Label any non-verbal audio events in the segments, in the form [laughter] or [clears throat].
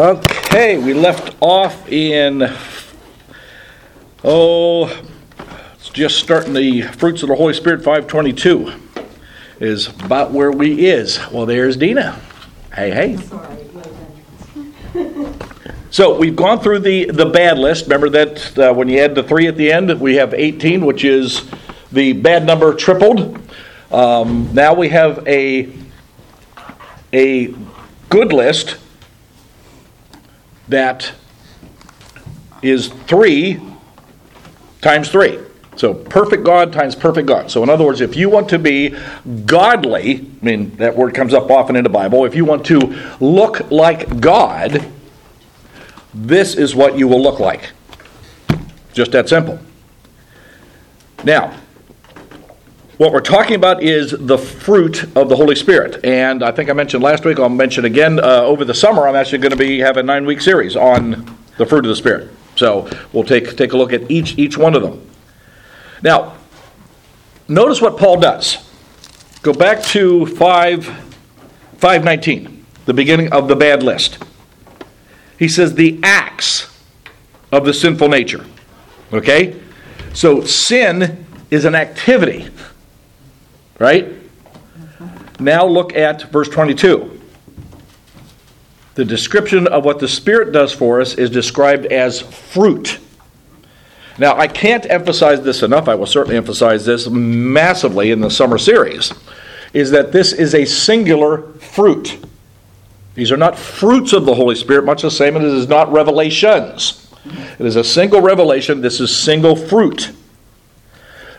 Okay, we left off in oh, it's just starting the fruits of the Holy Spirit. Five twenty-two is about where we is. Well, there's Dina. Hey, hey. [laughs] So we've gone through the, the bad list. Remember that uh, when you add the three at the end, we have 18, which is the bad number tripled. Um, now we have a, a good list that is three times three. So perfect God times perfect God. So in other words, if you want to be godly, I mean that word comes up often in the Bible, if you want to look like God, this is what you will look like. Just that simple. Now, what we're talking about is the fruit of the Holy Spirit. And I think I mentioned last week, I'll mention again uh, over the summer, I'm actually going to be having a nine week series on the fruit of the Spirit. So we'll take, take a look at each, each one of them. Now, notice what Paul does. Go back to 5, 519, the beginning of the bad list. He says the acts of the sinful nature. Okay? So sin is an activity. Right? Now look at verse 22. The description of what the Spirit does for us is described as fruit. Now, I can't emphasize this enough. I will certainly emphasize this massively in the summer series. Is that this is a singular fruit. These are not fruits of the Holy Spirit, much the same as it is not revelations. It is a single revelation. This is single fruit.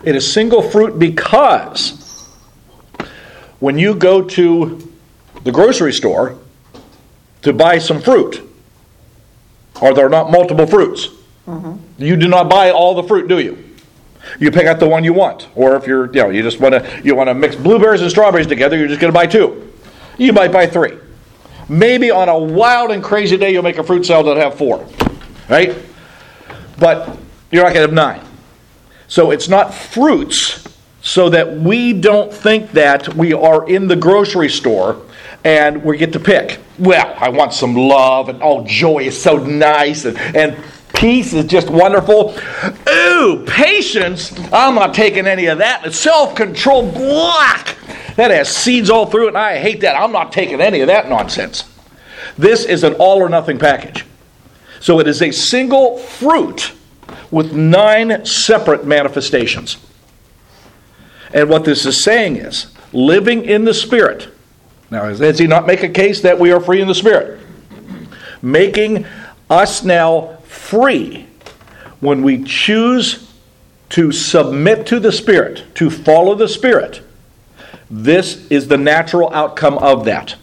It is single fruit because when you go to the grocery store to buy some fruit, are there not multiple fruits? Mm-hmm. You do not buy all the fruit, do you? You pick out the one you want, or if you're, you know, you just want to you want to mix blueberries and strawberries together, you're just going to buy two. You might buy three. Maybe on a wild and crazy day, you'll make a fruit salad that have four, right? But you're not going to have nine. So it's not fruits, so that we don't think that we are in the grocery store and we get to pick. Well, I want some love, and oh, joy is so nice, and, and peace is just wonderful. Ooh, patience, I'm not taking any of that. Self control, black. That has seeds all through it, and I hate that. I'm not taking any of that nonsense. This is an all or nothing package. So it is a single fruit with nine separate manifestations. And what this is saying is living in the Spirit. Now, does he not make a case that we are free in the Spirit? Making us now free when we choose to submit to the Spirit, to follow the Spirit this is the natural outcome of that.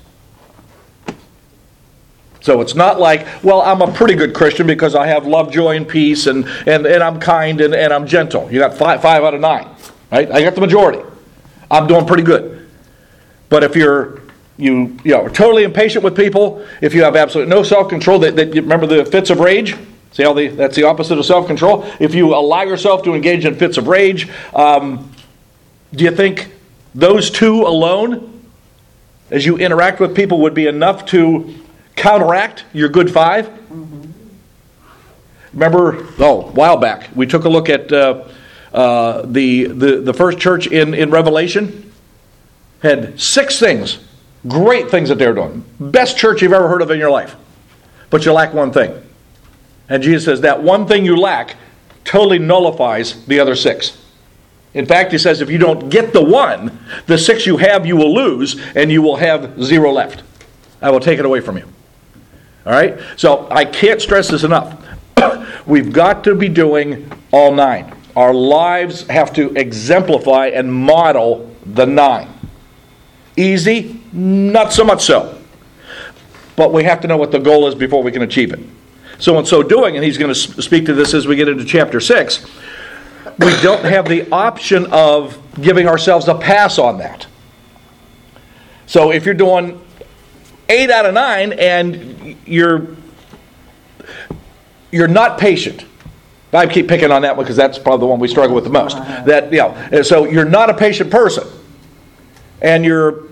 So it's not like, well, I'm a pretty good Christian because I have love, joy, and peace, and, and, and I'm kind and, and I'm gentle. You got five, five out of nine, right? I got the majority. I'm doing pretty good. But if you're you, you know, totally impatient with people, if you have absolutely no self control, that, that you remember the fits of rage? See how the, that's the opposite of self control? If you allow yourself to engage in fits of rage, um, do you think those two alone, as you interact with people, would be enough to counteract your good 5 mm-hmm. Remember, oh, a while back, we took a look at uh, uh, the, the, the first church in, in Revelation. Had six things, great things that they're doing. Best church you've ever heard of in your life. But you lack one thing. And Jesus says that one thing you lack totally nullifies the other six. In fact, he says if you don't get the one, the six you have you will lose, and you will have zero left. I will take it away from you. All right? So I can't stress this enough. [coughs] We've got to be doing all nine. Our lives have to exemplify and model the nine. Easy? Not so much so. but we have to know what the goal is before we can achieve it. So, in so doing, and he's going to speak to this as we get into chapter 6, we don't have the option of giving ourselves a pass on that. So, if you're doing 8 out of 9 and you're you're not patient. I keep picking on that one because that's probably the one we struggle with the most. That you know, so you're not a patient person, and you're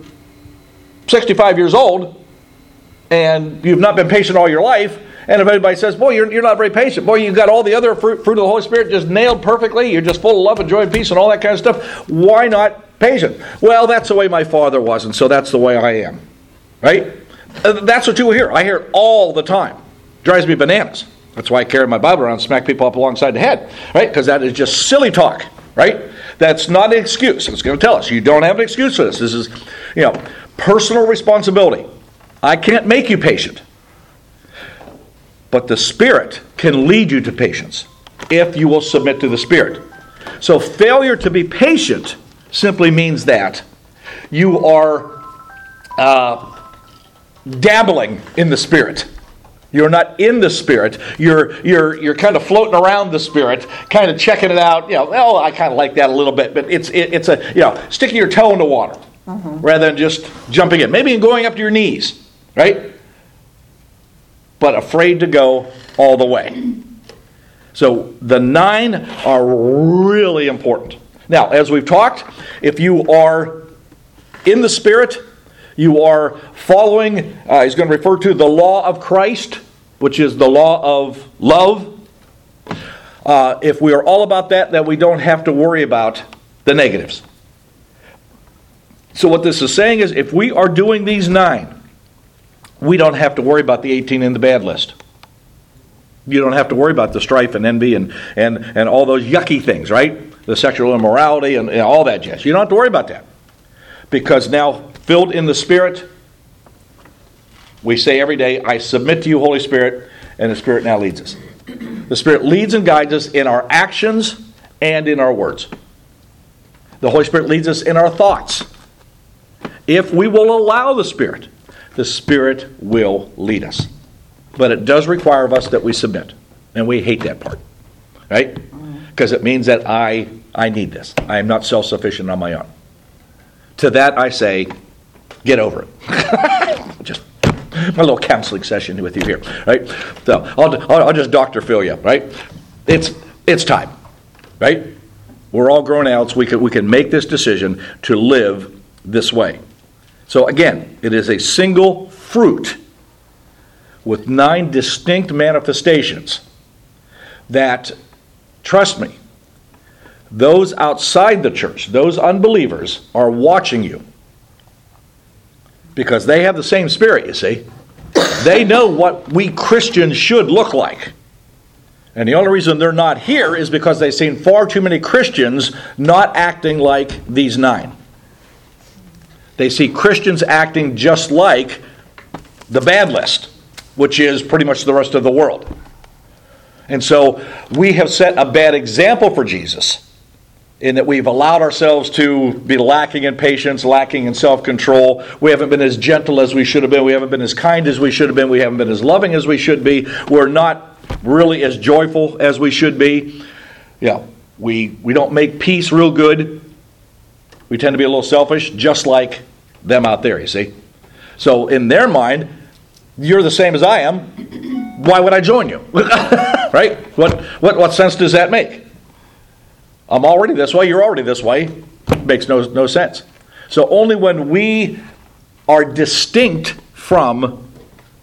65 years old, and you've not been patient all your life. And if anybody says, "Boy, you're, you're not very patient," boy, you've got all the other fruit, fruit of the Holy Spirit just nailed perfectly. You're just full of love and joy and peace and all that kind of stuff. Why not patient? Well, that's the way my father was, and so that's the way I am. Right? Uh, that's what you hear. I hear it all the time. Drives me bananas. That's why I carry my Bible around smack people up alongside the head, right? Because that is just silly talk, right? That's not an excuse. It's going to tell us you don't have an excuse for this. This is, you know, personal responsibility. I can't make you patient. But the Spirit can lead you to patience if you will submit to the Spirit. So, failure to be patient simply means that you are uh, dabbling in the Spirit. You're not in the Spirit. You're, you're, you're kind of floating around the Spirit, kind of checking it out. You know, oh, I kind of like that a little bit, but it's, it, it's a, you know, sticking your toe in the water mm-hmm. rather than just jumping in. Maybe going up to your knees, right? But afraid to go all the way. So the nine are really important. Now, as we've talked, if you are in the Spirit, you are following, uh, he's going to refer to the law of Christ, which is the law of love. Uh, if we are all about that, then we don't have to worry about the negatives. So, what this is saying is if we are doing these nine, we don't have to worry about the 18 in the bad list. You don't have to worry about the strife and envy and, and, and all those yucky things, right? The sexual immorality and, and all that jazz. You don't have to worry about that. Because now filled in the Spirit, we say every day, I submit to you, Holy Spirit, and the Spirit now leads us. The Spirit leads and guides us in our actions and in our words. The Holy Spirit leads us in our thoughts. If we will allow the Spirit, the Spirit will lead us. But it does require of us that we submit. And we hate that part. Right? Because it means that I I need this. I am not self sufficient on my own. To that I say, Get over it. [laughs] [laughs] my little counseling session with you here, right? So I'll, I'll just Dr. Phil you, right? It's, it's time, right? We're all grown outs. We can, we can make this decision to live this way. So again, it is a single fruit with nine distinct manifestations that, trust me, those outside the church, those unbelievers, are watching you because they have the same spirit, you see. They know what we Christians should look like. And the only reason they're not here is because they've seen far too many Christians not acting like these nine. They see Christians acting just like the bad list, which is pretty much the rest of the world. And so we have set a bad example for Jesus in that we've allowed ourselves to be lacking in patience, lacking in self control. We haven't been as gentle as we should have been. We haven't been as kind as we should have been. We haven't been as loving as we should be. We're not really as joyful as we should be. Yeah, we, we don't make peace real good. We tend to be a little selfish, just like them out there, you see. So, in their mind, you're the same as I am. Why would I join you? [laughs] right? What, what, what sense does that make? I'm already this way, you're already this way. Makes no, no sense. So only when we are distinct from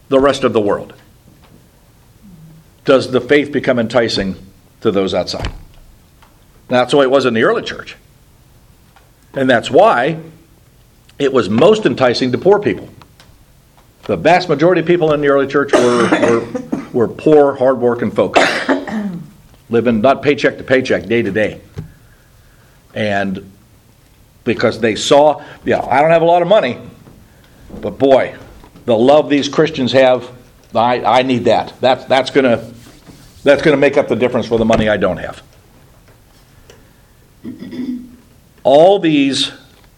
the rest of the world does the faith become enticing to those outside. That's the way it was in the early church. And that's why it was most enticing to poor people. The vast majority of people in the early church were, were, were poor, hardworking folks [coughs] living not paycheck to paycheck, day to day. And because they saw, yeah, I don't have a lot of money, but boy, the love these Christians have, I, I need that. That's, that's going to that's to make up the difference for the money I don't have. All these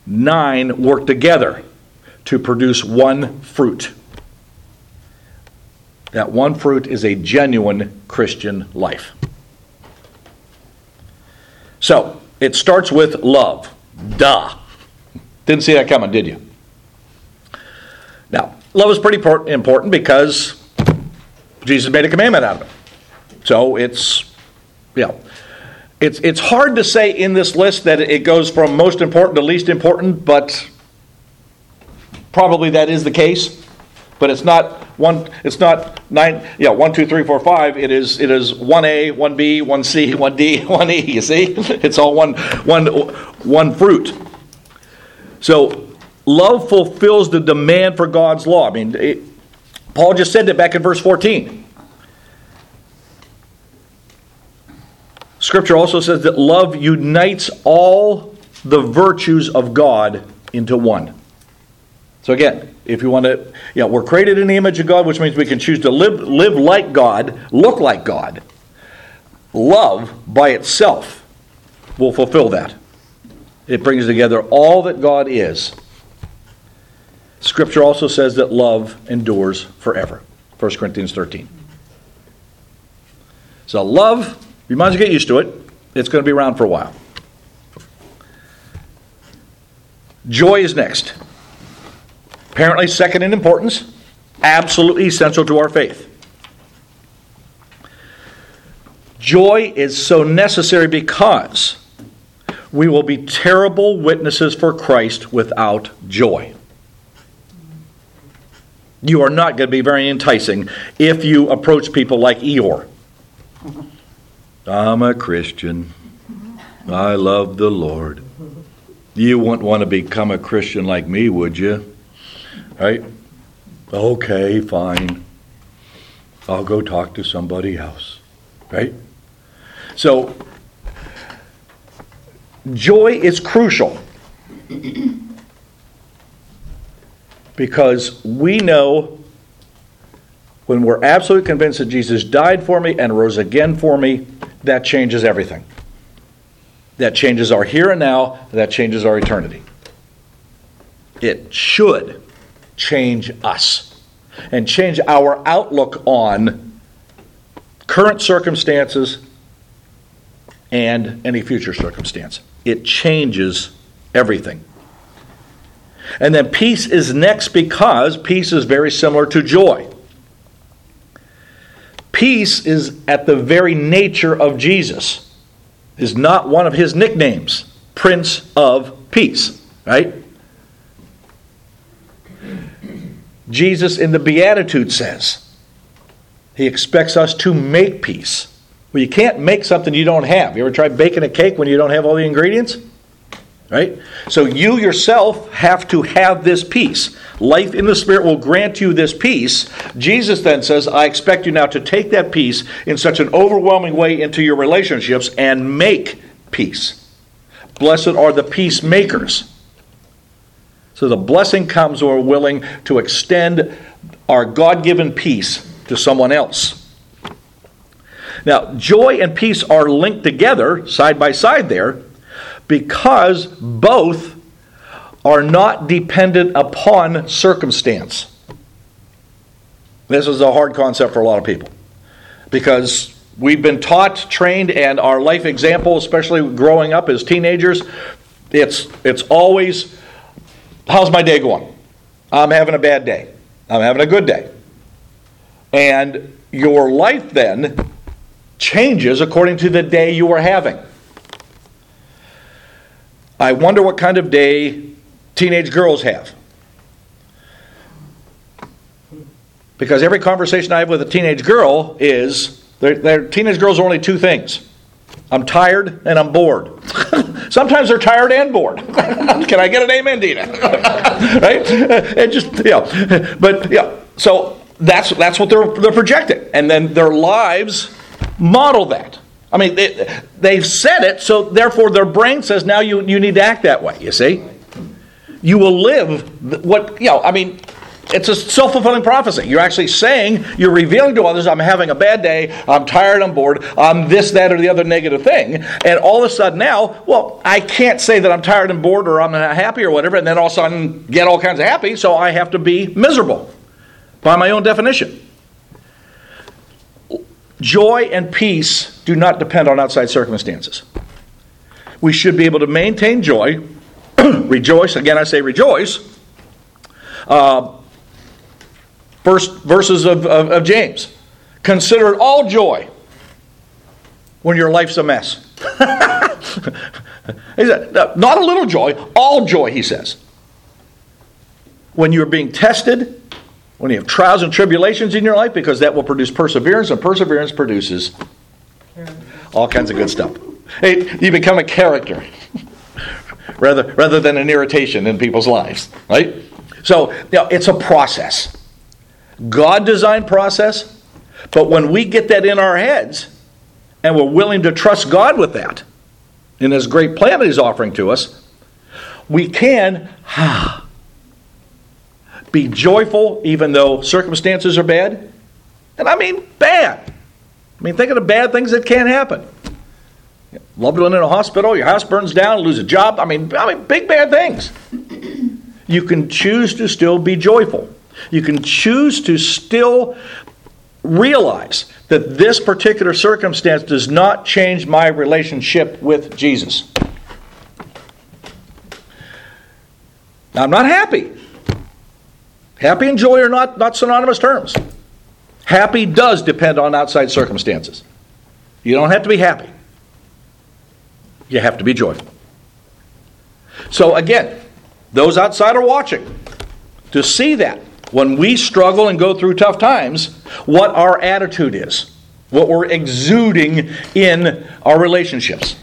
nine work together to produce one fruit. That one fruit is a genuine Christian life. So, it starts with love. Duh. Didn't see that coming, did you? Now, love is pretty important because Jesus made a commandment out of it. So it's, yeah. It's, it's hard to say in this list that it goes from most important to least important, but probably that is the case. But it's not one. It's not nine. Yeah, one, two, three, four, five. It is. It is one A, one B, one C, [laughs] one D, one E. You see, [laughs] it's all one, one, one fruit. So, love fulfills the demand for God's law. I mean, it, Paul just said that back in verse fourteen. Scripture also says that love unites all the virtues of God into one. So again, if you want to, yeah, we're created in the image of God, which means we can choose to live, live like God, look like God. Love by itself will fulfill that. It brings together all that God is. Scripture also says that love endures forever. 1 Corinthians 13. So love you might as well get used to it. It's going to be around for a while. Joy is next. Apparently, second in importance, absolutely essential to our faith. Joy is so necessary because we will be terrible witnesses for Christ without joy. You are not going to be very enticing if you approach people like Eeyore. I'm a Christian. I love the Lord. You wouldn't want to become a Christian like me, would you? Right? Okay, fine. I'll go talk to somebody else. Right? So, joy is crucial because we know when we're absolutely convinced that Jesus died for me and rose again for me, that changes everything. That changes our here and now, that changes our eternity. It should change us and change our outlook on current circumstances and any future circumstance. It changes everything. And then peace is next because peace is very similar to joy. Peace is at the very nature of Jesus. Is not one of his nicknames, Prince of Peace, right? Jesus in the Beatitude says he expects us to make peace. Well, you can't make something you don't have. You ever tried baking a cake when you don't have all the ingredients? Right? So you yourself have to have this peace. Life in the Spirit will grant you this peace. Jesus then says, I expect you now to take that peace in such an overwhelming way into your relationships and make peace. Blessed are the peacemakers. So the blessing comes when we're willing to extend our God given peace to someone else. Now, joy and peace are linked together, side by side there, because both are not dependent upon circumstance. This is a hard concept for a lot of people because we've been taught, trained, and our life example, especially growing up as teenagers, it's, it's always, how's my day going? I'm having a bad day. I'm having a good day. And your life then changes according to the day you are having. I wonder what kind of day teenage girls have. Because every conversation I have with a teenage girl is their teenage girls are only two things I'm tired and I'm bored. [laughs] Sometimes they're tired and bored. [laughs] Can I get an amen, Dina? [laughs] right? And just yeah, but yeah. So that's that's what they're they're projecting, and then their lives model that. I mean, they, they've said it, so therefore their brain says now you, you need to act that way, you see? You will live what, you know, I mean, it's a self fulfilling prophecy. You're actually saying, you're revealing to others, I'm having a bad day, I'm tired, I'm bored, I'm this, that, or the other negative thing. And all of a sudden now, well, I can't say that I'm tired and bored or I'm not happy or whatever, and then all of a sudden get all kinds of happy, so I have to be miserable by my own definition. joy and peace do not depend on outside circumstances. We should be able to maintain joy, [clears throat] rejoice. Again, I say rejoice. Uh, first verses of, of, of James. Consider it all joy when your life's a mess. [laughs] he said, Not a little joy, all joy, he says. When you're being tested, when you have trials and tribulations in your life, because that will produce perseverance, and perseverance produces all kinds of good stuff. Hey, you become a character [laughs] rather, rather than an irritation in people's lives, right? So, you know, it's a process. God designed process, but when we get that in our heads and we're willing to trust God with that, in His great plan that He's offering to us, we can ah, be joyful even though circumstances are bad. And I mean bad. I mean, think of the bad things that can happen. Loved one in a hospital, your house burns down, lose a job. I mean, I mean, big bad things. You can choose to still be joyful. You can choose to still realize that this particular circumstance does not change my relationship with Jesus. Now, I'm not happy. Happy and joy are not, not synonymous terms. Happy does depend on outside circumstances. You don't have to be happy, you have to be joyful. So, again, those outside are watching to see that when we struggle and go through tough times, what our attitude is, what we're exuding in our relationships.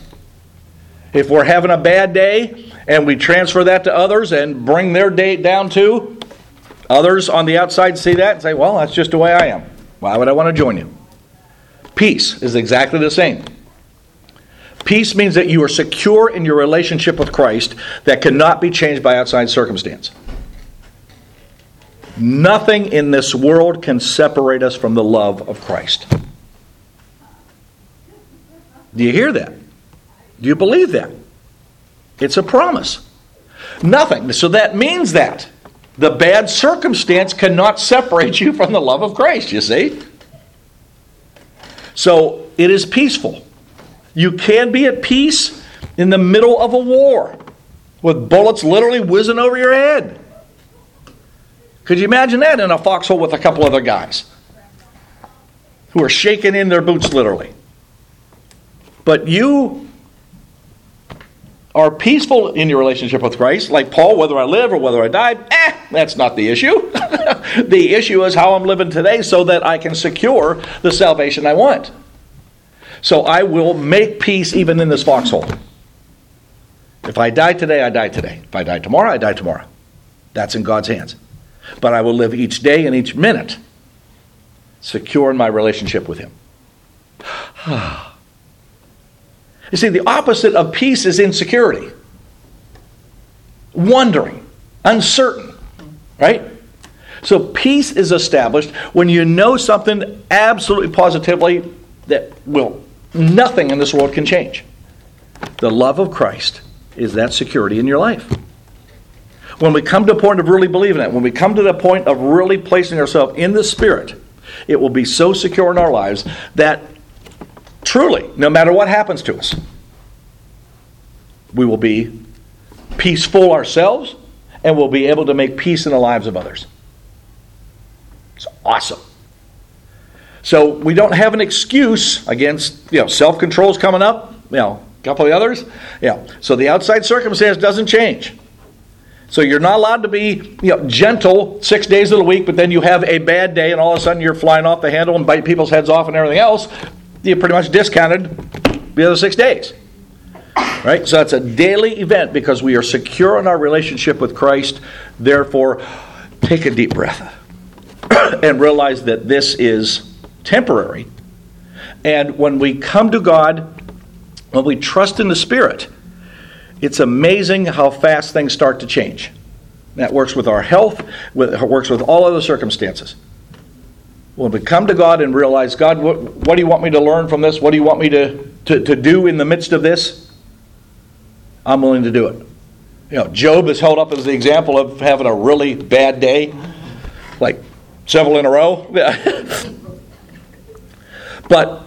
If we're having a bad day and we transfer that to others and bring their day down too, others on the outside see that and say, well, that's just the way I am. Why would I want to join you? Peace is exactly the same. Peace means that you are secure in your relationship with Christ that cannot be changed by outside circumstance. Nothing in this world can separate us from the love of Christ. Do you hear that? Do you believe that? It's a promise. Nothing. So that means that the bad circumstance cannot separate you from the love of Christ, you see? So it is peaceful. You can be at peace in the middle of a war with bullets literally whizzing over your head. Could you imagine that in a foxhole with a couple other guys who are shaking in their boots literally? But you are peaceful in your relationship with Christ, like Paul, whether I live or whether I die, eh, that's not the issue. [laughs] the issue is how I'm living today so that I can secure the salvation I want. So I will make peace even in this foxhole. If I die today, I die today. If I die tomorrow, I die tomorrow. That's in God's hands but I will live each day and each minute secure in my relationship with Him. [sighs] you see, the opposite of peace is insecurity, wondering, uncertain, right? So peace is established when you know something absolutely positively that will nothing in this world can change. The love of Christ is that security in your life. When we come to a point of really believing it, when we come to the point of really placing ourselves in the Spirit, it will be so secure in our lives that truly, no matter what happens to us, we will be peaceful ourselves and we'll be able to make peace in the lives of others. It's awesome. So we don't have an excuse against, you know, self control's coming up, you know, a couple of others. Yeah. So the outside circumstance doesn't change. So you're not allowed to be you know, gentle six days of the week, but then you have a bad day and all of a sudden you're flying off the handle and bite people's heads off and everything else. You pretty much discounted the other six days. Right? So it's a daily event because we are secure in our relationship with Christ. Therefore, take a deep breath [coughs] and realize that this is temporary. And when we come to God, when we trust in the Spirit, it's amazing how fast things start to change. That works with our health, with, works with all other circumstances. When we come to God and realize, God, what, what do you want me to learn from this? What do you want me to, to, to do in the midst of this? I'm willing to do it. You know, Job is held up as the example of having a really bad day, like several in a row. [laughs] But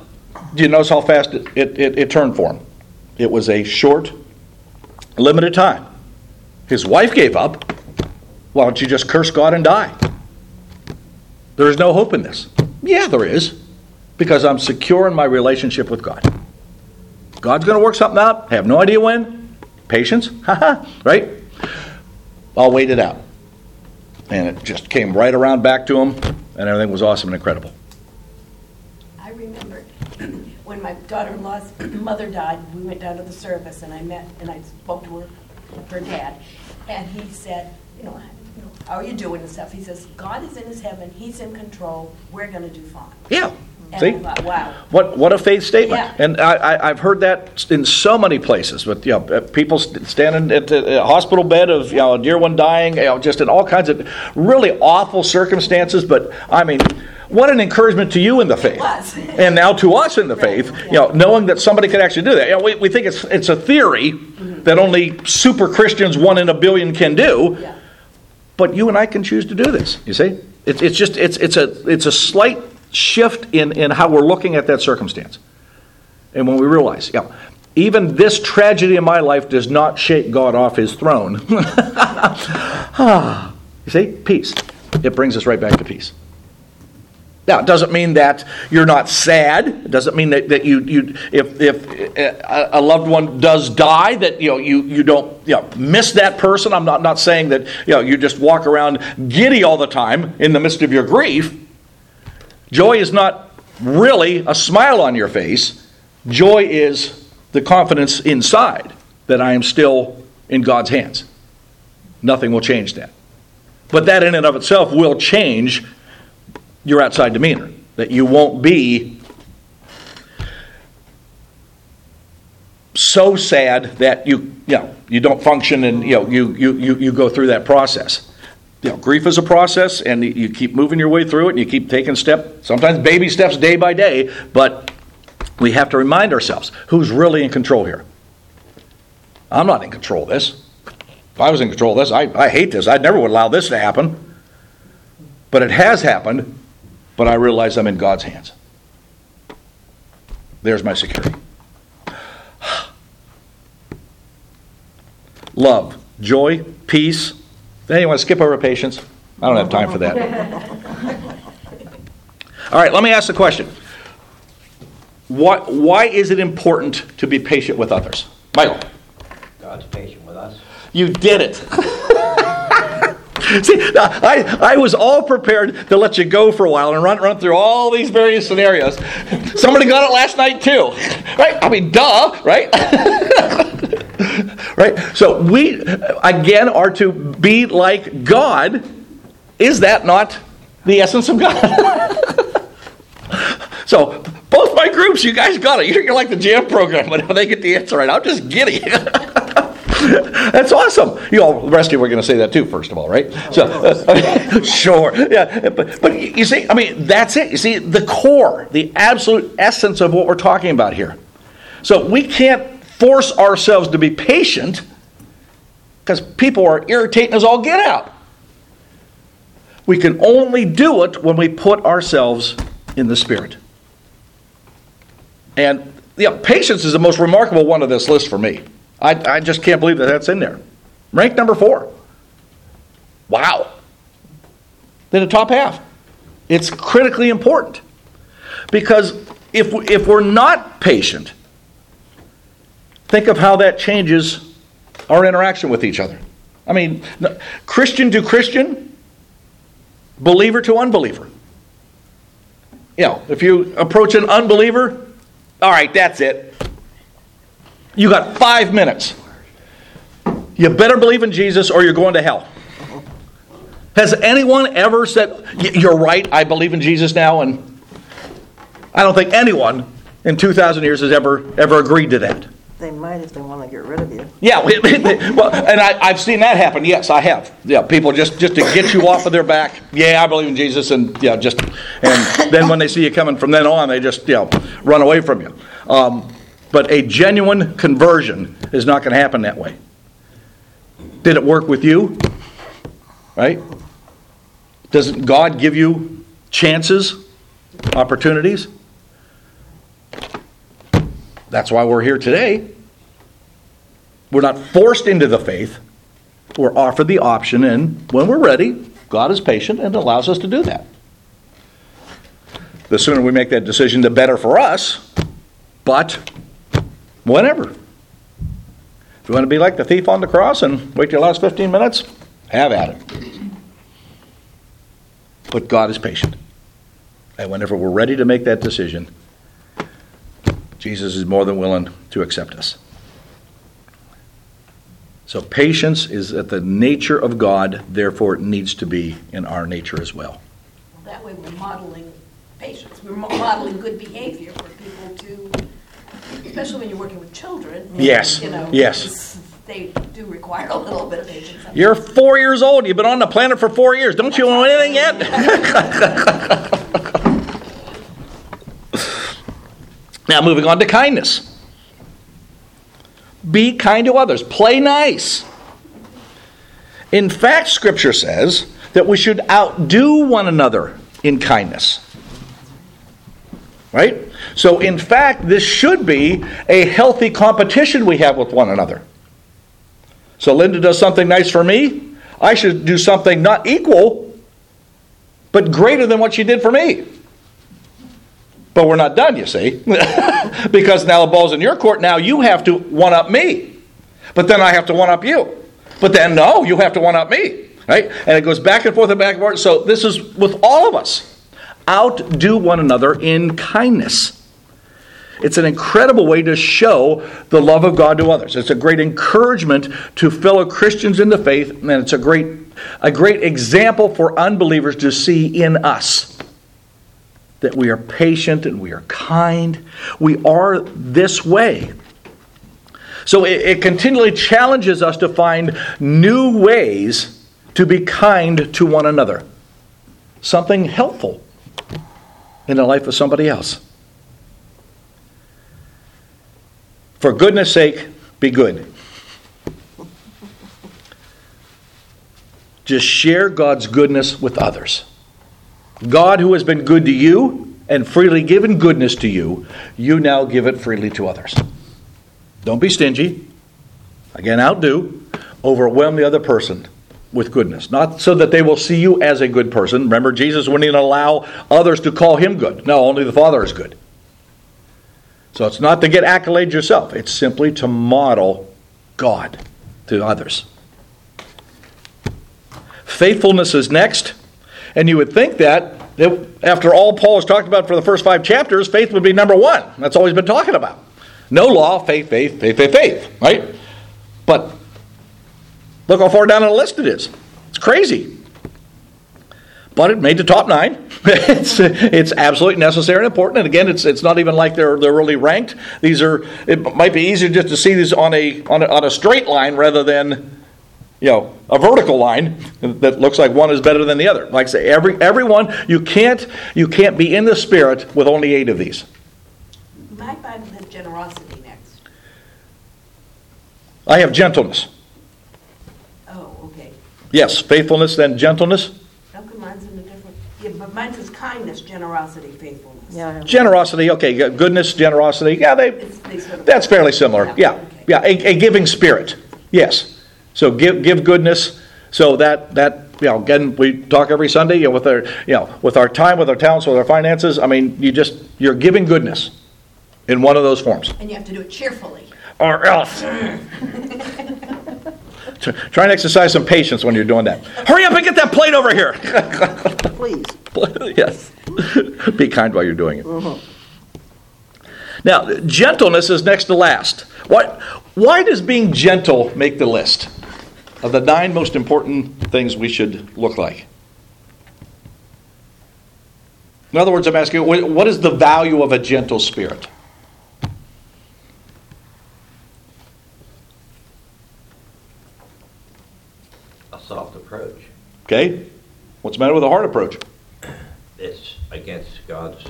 do you notice how fast it, it, it, it turned for him? It was a short, limited time. His wife gave up. Why don't you just curse God and die? There is no hope in this. Yeah, there is. Because I'm secure in my relationship with God. God's going to work something out. I have no idea when. Patience. [laughs] right? I'll wait it out. And it just came right around back to him, and everything was awesome and incredible. I remember [clears throat] when my daughter-in-law's [clears throat] mother died, we went down to the service, and I met, and I spoke to her, her dad, and he said, you know, how are you doing and stuff? He says, God is in his heaven, he's in control, we're gonna do fine. Yeah. And See? Thought, wow. What, what a faith statement. Yeah. And I, I, I've heard that in so many places with you know, uh, people standing at the uh, hospital bed of you know, a dear one dying, you know, just in all kinds of really awful circumstances. But I mean, what an encouragement to you in the faith. [laughs] and now to us in the faith, you know, knowing that somebody could actually do that. You know, we, we think it's, it's a theory that only super Christians, one in a billion, can do. Yeah. But you and I can choose to do this. You see, it's, it's just it's it's a it's a slight shift in in how we're looking at that circumstance, and when we realize, yeah, even this tragedy in my life does not shake God off His throne. [laughs] You see, peace. It brings us right back to peace. Now, it doesn't mean that you're not sad. It doesn't mean that, that you, you if, if a a loved one does die, that you, know, you, you don't you know, miss that person. I'm not, not saying that you, know, you just walk around giddy all the time in the midst of your grief. Joy is not really a smile on your face. Joy is the confidence inside that I am still in God's hands. Nothing will change that. But that in and of itself will change your outside demeanor. That you won't be so sad that you, you know, you don't function and you, know, you, you, you, you go through that process. You know, grief is a process, and you- keep moving your way through it, and you keep taking step, sometimes baby steps day by day, but we have to remind ourselves who's really in control here. I'm not in control of this. If I was in control of this, I, I hate this. I never would allow this to happen. But it has happened, but I realize I'm in God's hands. There's my security. [sighs] Love, joy, peace. Then you want to skip over patience? I don't have time for that. All right, let me ask the question. Why, why is it important to be patient with others? Michael. God's patient with us. You did it. See, I, I was all prepared to let you go for a while and run, run through all these various scenarios. Somebody got it last night too, right? I mean, duh, right? [laughs] right? So we, again, are to be like God. Is that not the essence of God? [laughs] so both my groups, you guys got it. You're, like the jam program, but they get the answer right. I'm just giddy. [laughs] That's awesome. You all, the rest of you are going to say that too, first of all, right? So, [laughs] uh, sure, yeah. But, but you see, I mean, that's it. You see, the core, the absolute essence of what we're talking about here. So we can't force ourselves to be patient because people are irritating us all get out. We can only do it when we put ourselves in the Spirit. And yeah, patience is the most remarkable one of this list for me. I, I just can't believe that that's in there. Rank number four. Wow. Then the top half. It's critically important. Because if, if we're not patient, think of how that changes our interaction with each other. I mean, Christian to Christian, believer to unbeliever. You know, if you approach an unbeliever, all right, that's it. You got five minutes. You better believe in Jesus or you're going to hell. Has anyone ever said, You're right, I believe in Jesus now? And I don't think anyone in 2,000 years has ever, ever agreed to that. They might if they want to get rid of you. Yeah, [laughs] we- we- well, and I, I've seen that happen. Yes, I have. Yeah, people just just to get you off of their back. Yeah, I believe in Jesus, and yeah, just and then when they see you coming from then on, they just you know run away from you. Um, but a genuine conversion is not going to happen that way. Did it work with you? Right? Doesn't God give you chances, opportunities? That's why we're here today. We're not forced into the faith. We're offered the option, and when we're ready, God is patient and allows us to do that. The sooner we make that decision, the better for us, but whenever. If you want to be like the thief on the cross and wait your last 15 minutes, have at it. But God is patient. And whenever we're ready to make that decision, Jesus is more than willing to accept us. So patience is at the nature of God, therefore it needs to be in our nature as well. Well, That way we're modeling patience, we're modeling good behavior for people to, especially when you're working with children. Yes, you know, yes. They do require a little bit of patience. You're four years old. You've been on the planet for four years. Don't you know anything yet? [laughs] now, moving on to kindness. Be kind to others. Play nice. In fact, Scripture says that we should outdo one another in kindness. Right? So, in fact, this should be a healthy competition we have with one another. So Linda does something nice for me. I should do something not equal, but greater than what she did for me. But we're not done, you see. [laughs] because now the ball's in your court. Now you have to one up me. But then I have to one up you. But then, no, you have to one up me. Right? And it goes back and forth and back and forth. So this is with all of us. Outdo one another in kindness. It's an incredible way to show the love of God to others. It's a great encouragement to fellow Christians in the faith, and it's a great, a great example for unbelievers to see in us that we are patient and we are kind. We are this way. So it, it continually challenges us to find new ways to be kind to one another. Something helpful in the life of somebody else. For goodness sake, be good. Just share God's goodness with others. God, who has been good to you and freely given goodness to you, you now give it freely to others. Don't be stingy. Again, outdo. Overwhelm the other person with goodness. Not so that they will see you as a good person. Remember, Jesus wouldn't even allow others to call him good. No, only the Father is good. So it's not to get accolades yourself, it's simply to model God to others. Faithfulness is next. And you would think that, that after all Paul has talked about for the first five chapters, faith would be number one. That's all he's been talking about. No law, faith, faith, faith, faith, faith, right? But look how far down on the list it is. It's crazy. But it made the top nine. [laughs] it's, it's absolutely necessary and important. And again, it's, it's not even like they're, they're really ranked. These are, it might be easier just to see these on a, on a, on a straight line rather than you know, a vertical line that looks like one is better than the other. Like I say, every everyone you can't you can't be in the spirit with only eight of these. My Bible has generosity next. I have gentleness. Oh, okay. Yes, faithfulness, then gentleness. How come mine's in a different, yeah, but mine says kindness, generosity, faithfulness. Yeah, Generosity, okay, goodness, generosity. Yeah, they they sort of- that's fairly similar. Yeah, Yeah. okay. Yeah, a, a giving spirit. Yes. So give give goodness so that that you know, again, we talk every Sunday you know, with our, you know, with our time, with our talents, with our finances. I mean, you just you're giving goodness in one of those forms. And you have to do it cheerfully. or else. [laughs] Try try and exercise some patience when you're doing that. Hurry up and get that plate over here. [laughs] Please. [laughs] yes. Be kind while you're doing it. Mm-hmm. Now, gentleness is next to last. What, why does being gentle make the list of the nine most important things we should look like? In other words, I'm asking, what is the value of a gentle spirit? A soft approach. Okay? What's the matter with a hard approach? It's against God's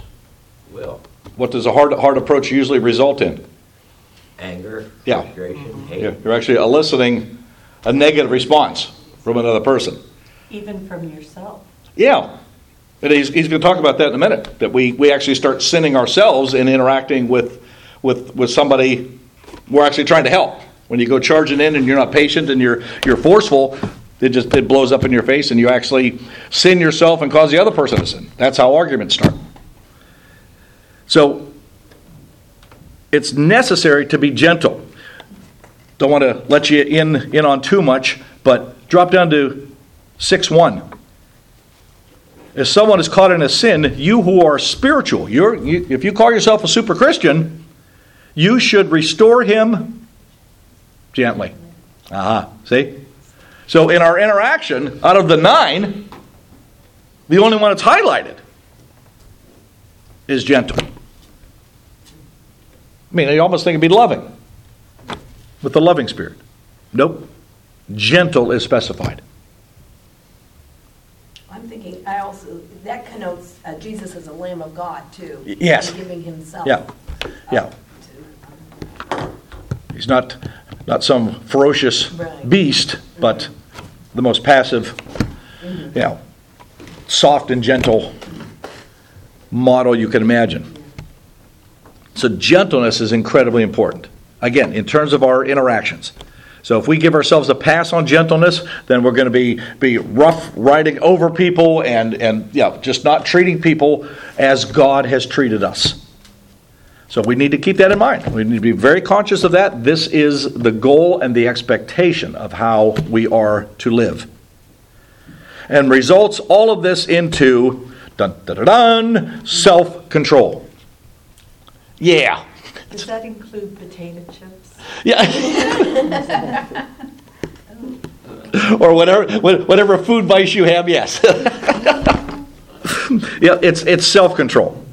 will. What does a hard, hard approach usually result in? Anger, Yeah. frustration, hate. You're you're actually eliciting a negative response from another person. Even from yourself. Yeah. And he's, he's going to talk about that in a minute. That we, we actually start sinning ourselves in interacting with, with, with somebody we're actually trying to help. When you go charging in and you're not patient and you're, you're forceful, it just it blows up in your face and you actually sin yourself and cause the other person to sin. That's how arguments start. So it's necessary to be gentle. Don't want to let you in, in on too much, but drop down to 6 1. If someone is caught in a sin, you who are spiritual, you're, you, if you call yourself a super Christian, you should restore him gently. Aha, see? So in our interaction, out of the nine, the only one that's highlighted is gentle. I mean, you almost think it'd be loving with the loving spirit. Nope. Gentle is specified. I'm thinking, I also, that connotes uh, Jesus as a Lamb of God, too. Yes. Giving himself. Yeah. Yeah. up to, He's not not some ferocious Right. beast, but the most passive, you know, soft and gentle model you can imagine. So gentleness is incredibly important. Again, in terms of our interactions. So if we give ourselves a pass on gentleness, then we're going to be, be rough riding over people and, and yeah, just not treating people as God has treated us. So we need to keep that in mind. We need to be very conscious of that. This is the goal and the expectation of how we are to live. And results all of this into dun dun dun, dun self control. Yeah. Does that include potato chips? Yeah. [laughs] or whatever whatever food vice you have, yes. [laughs] yeah, it's it's self-control.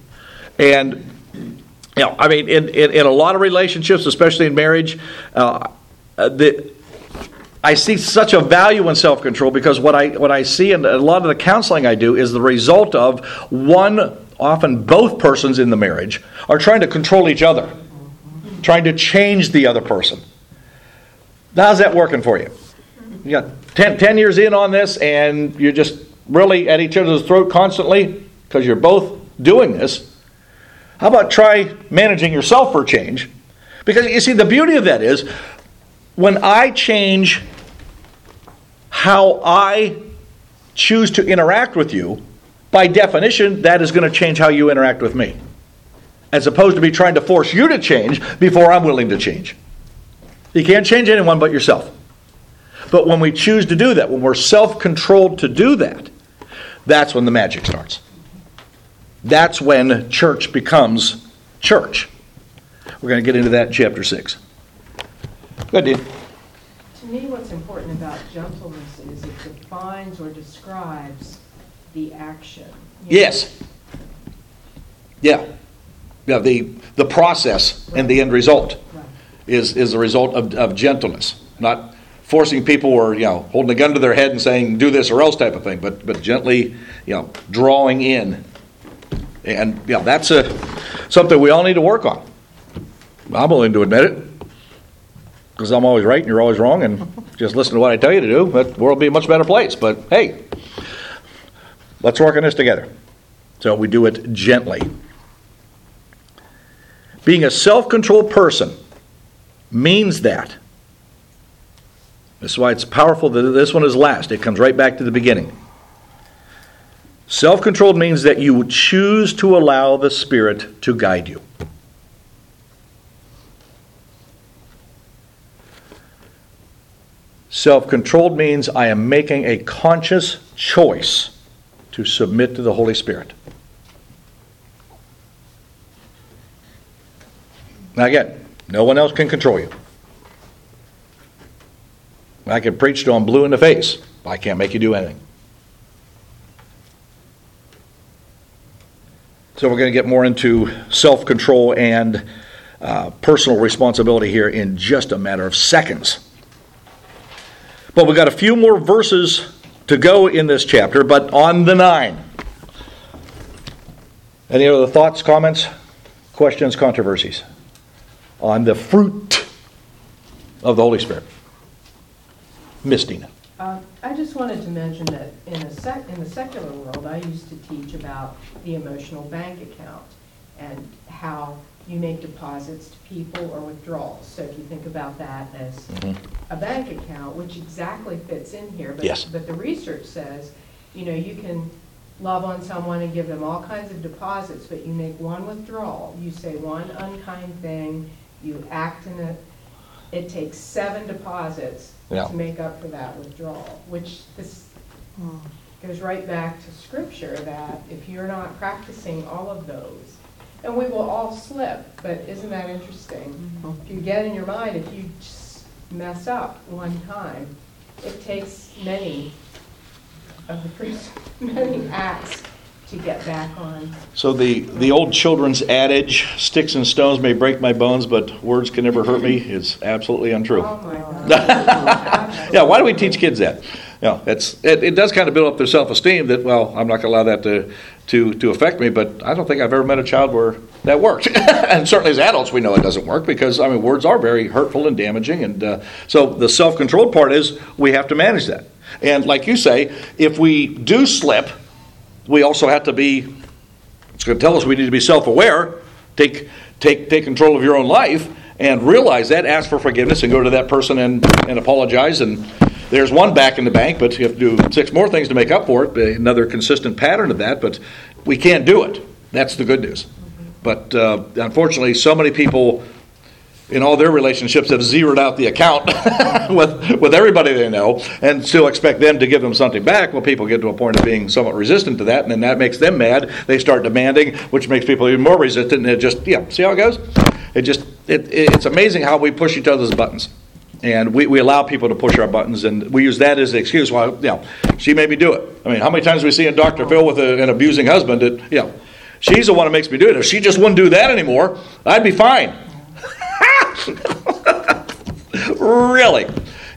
And you know, I mean, in, in, in a lot of relationships, especially in marriage, uh, uh, the, I see such a value in self control because what I, what I see in a lot of the counseling I do is the result of one, often both persons in the marriage, are trying to control each other, trying to change the other person. How's that working for you? You got 10, 10 years in on this, and you're just really at each other's throat constantly because you're both doing this. How about try managing yourself for change? Because you see, the beauty of that is when I change how I choose to interact with you, by definition, that is going to change how you interact with me. As opposed to be trying to force you to change before I'm willing to change. You can't change anyone but yourself. But when we choose to do that, when we're self controlled to do that, that's when the magic starts. That's when church becomes church. We're going to get into that in chapter 6. Good, Dean. To me, what's important about gentleness is it defines or describes the action. You know, Yes. Yeah. The, the process and the end result is, is the result of, of gentleness, not forcing people or, you know, holding a gun to their head and saying, do this or else type of thing, but, but gently, you know, drawing in. And, yeah, that's a, something we all need to work on. I'm willing to admit it, because I'm always right and you're always wrong, and just listen to what I tell you to do, the world will be a much better place. But hey, let's work on this together. So we do it gently. Being a self controlled person means that. This is why it's powerful that this one is last. It comes right back to the beginning. Self controlled means that you choose to allow the Spirit to guide you. Self controlled means I am making a conscious choice to submit to the Holy Spirit. Now, again, no one else can control you. I can preach till I'm blue in the face. I can't make you do anything. So, we're going to get more into self control and uh, personal responsibility here in just a matter of seconds. But we've got a few more verses to go in this chapter, but on the nine. Any other thoughts, comments, questions, controversies on the fruit of the Holy Spirit? Miss Dina. Uh, I just wanted to mention that in a sec, in the secular world, I used to teach about the emotional bank account. and how you make deposits to people or withdrawals. So if you think about that as Mhm. a bank account, which exactly fits in here. but- Yes. But the research says, you know, you can love on someone and give them all kinds of deposits, but you make one withdrawal, you say one unkind thing, you act in it. it takes seven deposits Yeah. to make up for that withdrawal, which this hmm. goes right back to scripture that if you're not practicing all of those, and we will all slip, but isn't that interesting? Mm-hmm. If you get in your mind, if you just mess up one time, it takes many of the first, [laughs] many acts to get back on. So the, the old children's adage, sticks and stones may break my bones, but words can never hurt me, is absolutely untrue. Oh, my God. [laughs] Yeah, why do we teach kids that? Know, it's, it, it does kind of build up their self-esteem that, well, I'm not going to allow that to, to, to affect me, but I don't think I've ever met a child where that worked. [laughs] and certainly as adults, we know it doesn't work because, I mean, words are very hurtful and damaging. And uh, so the self-controlled part is we have to manage that. And like you say, if we do slip, we also have to be, it's going to tell us we need to be self-aware, take, take, take control of your own life, and realize that, ask for forgiveness, and go to that person and, and apologize. And there's one back in the bank, but you have to do six more things to make up for it. Another consistent pattern of that, but we can't do it. That's the good news. But uh, unfortunately, so many people in all their relationships have zeroed out the account [laughs] with, with everybody they know and still expect them to give them something back. Well, people get to a point of being somewhat resistant to that, and then that makes them mad. They start demanding, which makes people even more resistant. And it just, yeah, see how it goes? It just, it, it's amazing how we push each other's buttons. And we, we allow people to push our buttons, and we use that as the excuse. Well, know, she made me do it. I mean, how many times we see a Dr. Phil with a, an abusing husband that, know, she's the one that makes me do it. If she just wouldn't do that anymore, I'd be fine. [laughs] really?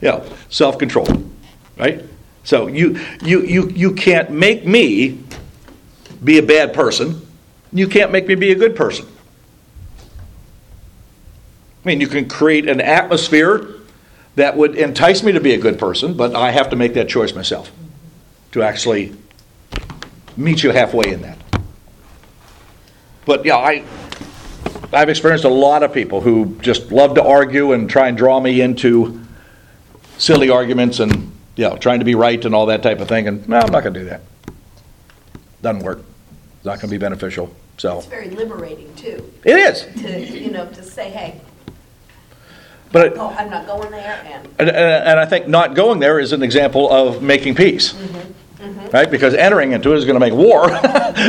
Know, self control, right? So you, you, you, you can't make me be a bad person. You can't make me be a good person. I mean, you can create an atmosphere that would entice me to be a good person, but I have to make that choice myself to actually meet you halfway in that. But yeah, I, I've experienced a lot of people who just love to argue and try and draw me into silly arguments and you know, trying to be right and all that type of thing. And no, I'm not going to do that. Doesn't work. It's not going to be beneficial. So It's very liberating, too, it is. to, you know, to say, hey, But oh, I'm not going there, and and, and and I think not going there is an example of making peace. Mm-hmm. Right? Because entering into it is going to make war.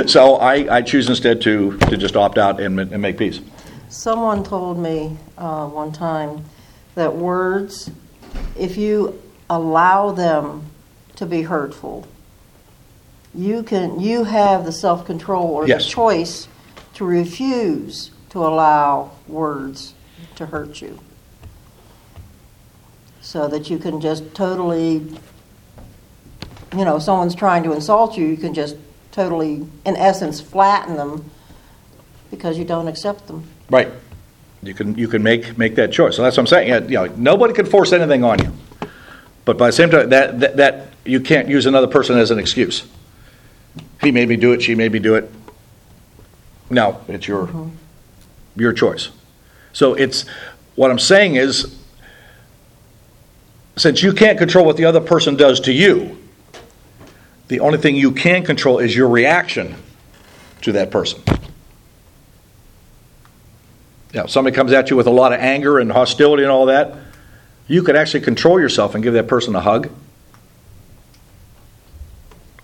[laughs] so I, I choose instead to, to just opt out and, and make peace. Someone told me uh, one time that words, if you allow them to be hurtful, you can you have the self control or Yes. the choice to refuse to allow words to hurt you, so that you can just totally, you know, someone's trying to insult you, you can just totally, in essence, flatten them because you don't accept them. Right. You can you can make make that choice. So that's what I'm saying. Yeah, You know, nobody can force anything on you. But by the same time, that, that that you can't use another person as an excuse. He made me do it. She made me do it. No, it's your mm-hmm. your choice. So it's what I'm saying is, since you can't control what the other person does to you, the only thing you can control is your reaction to that person. you know, somebody comes at you with a lot of anger and hostility and all that, you can actually control yourself and give that person a hug.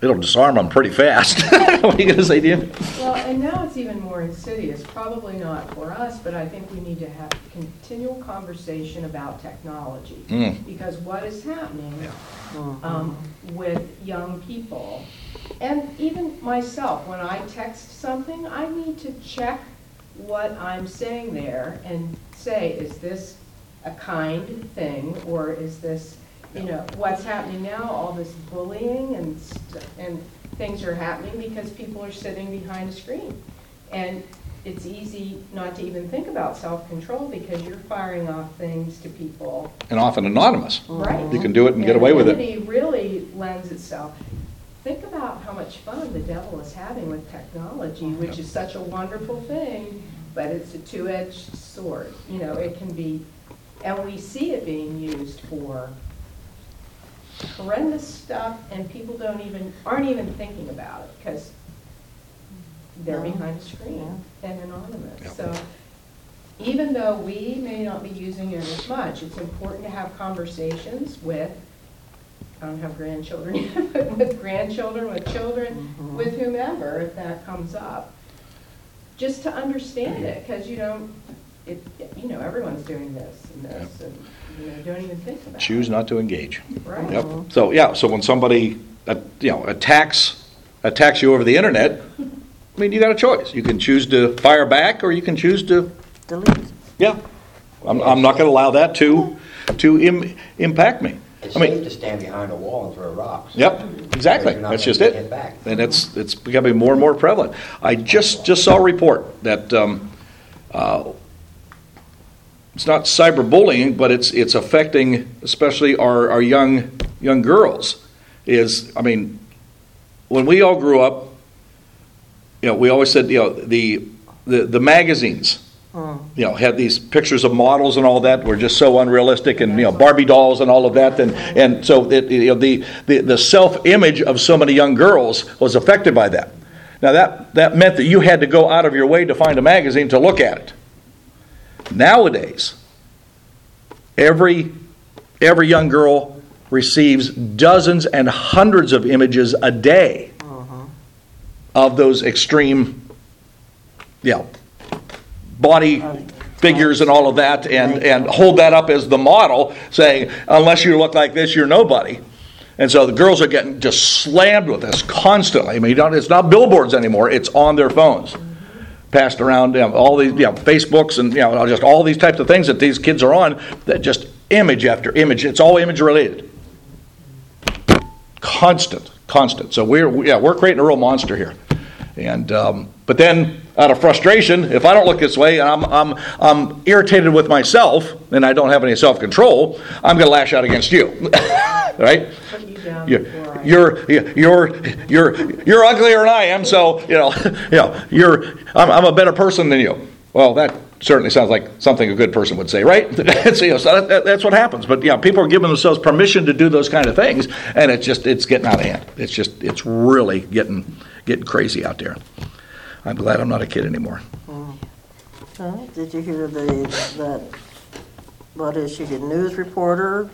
It'll disarm them pretty fast. [laughs] what are you going to say, Dan? Well, and now it's even more insidious, probably not for us, but I think we need to have continual conversation about technology. Mm. Because what is happening um, with young people, and even myself, when I text something, I need to check what I'm saying there and say, is this a kind thing, or is this, you know, what's happening now, all this bullying and, st- and things are happening because people are sitting behind a screen. And it's easy not to even think about self-control because you're firing off things to people. And often anonymous. Right. You can do it and get away with it. anonymity really lends itself. think about how much fun the devil is having with technology, which is such a wonderful thing, but it's a two-edged sword. You know, it can be, and we see it being used for horrendous stuff, and people don't even, aren't even thinking about it, because they're No. behind a screen and anonymous. So even though we may not be using it as much, it's important to have conversations with, I don't have grandchildren [laughs] yet, but with grandchildren, with children, with whomever, if that comes up. Just to understand it, because you don't, it, you know, everyone's doing this and this, and, you know, don't even think about it. Choose not to engage. Right. Yep. So, yeah, so when somebody, uh, you know, attacks, attacks you over the internet, I mean, you got a choice. You can choose to fire back, or you can choose to, Delete. yeah. I'm, I'm not gonna allow that to, to im- impact me. It's I mean, safe to stand behind a wall and throw rocks. Yep, exactly. You're not That's gonna just get it. back. And it's, it's becoming more and more prevalent. I just, just saw a report that, um, uh, it's not cyberbullying, but it's, it's affecting especially our, our young, young girls. Is, I mean, when we all grew up, you know, we always said, you know, the, the, the magazines, oh. you know, had these pictures of models and all that were just so unrealistic, and you know, Barbie dolls and all of that, and and so it, you know, the the, the self image of so many young girls was affected by that. Now that that meant that you had to go out of your way to find a magazine to look at it. Nowadays, every every young girl receives dozens and hundreds of images a day of those extreme, know, body figures and all of that, and, and hold that up as the model, saying, unless you look like this, you're nobody. And so the girls are getting just slammed with this constantly. I mean, it's not billboards anymore; it's on their phones, passed around. You know, all these, you know, Facebooks and you know, just all these types of things that these kids are on. That just image after image. It's all image related. Constant, constant. So we're yeah, we're creating a real monster here. And um, but then out of frustration, if I don't look this way and I'm I'm I'm irritated with myself and I don't have any self control, I'm going to lash out against you, [laughs] right? You you're, you're you're you're you're uglier than I am, so you know [laughs] you know you're I'm, I'm a better person than you. Well, that certainly sounds like something a good person would say, right? [laughs] It's, you know, so that, that- that's what happens. But yeah, people are giving themselves permission to do those kind of things, and it's just it's getting out of hand. It's just it's really getting getting crazy out there. I'm glad I'm not a kid anymore. Uh, Did you hear the, that, what is she, a news reporter?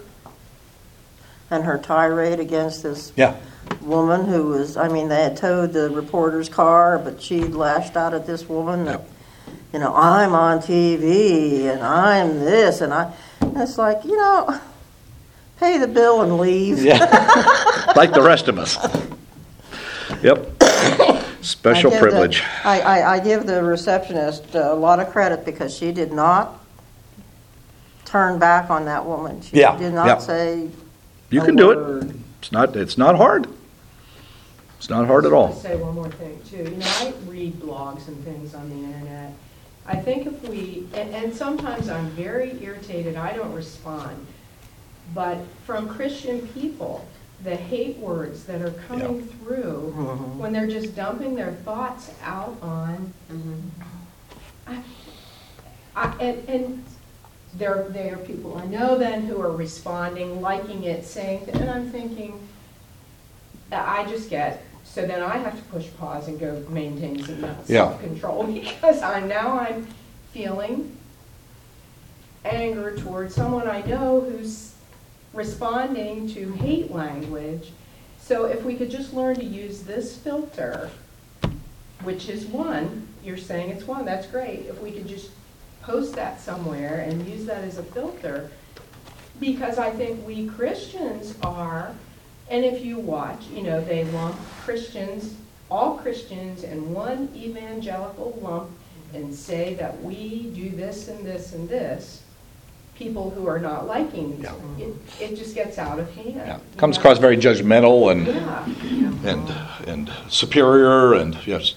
And her tirade against this Yeah. woman who was, I mean, they had towed the reporter's car, but she lashed out at this woman that, you know, I'm on TV and I'm this and I, and it's like, you know, pay the bill and leave. Yeah, [laughs] like the rest of us. Yep. Special I give the- privilege. I, I, I give the receptionist a lot of credit because she did not turn back on that woman. She Yeah, did yeah. not say. You a can do it. It's not it's not hard. It's not hard at I all. just want to say one more thing, too. You know, I read blogs and things on the internet. I think if we, and, and sometimes I'm very irritated, I don't respond. But from Christian people, the hate words that are coming through, Mhm. when they're just dumping their thoughts out on, I, I, and, and there, there are people I know then who are responding, liking it, saying, and I'm thinking, I just get, so then I have to push pause and go maintain some Yeah. self-control [laughs] because I'm, now I'm feeling anger towards someone I know who's responding to hate language. So if we could just learn to use this filter, which is one, you're saying it's one, that's great. If we could just post that somewhere and use that as a filter, because I think we Christians are, and if you watch, you know, they lump Christians, all Christians in one evangelical lump and say that we do this and this and this, people who are not liking these, it, it just gets out of hand. Yeah. you Comes know? across very judgmental and Yeah. and and superior and yes,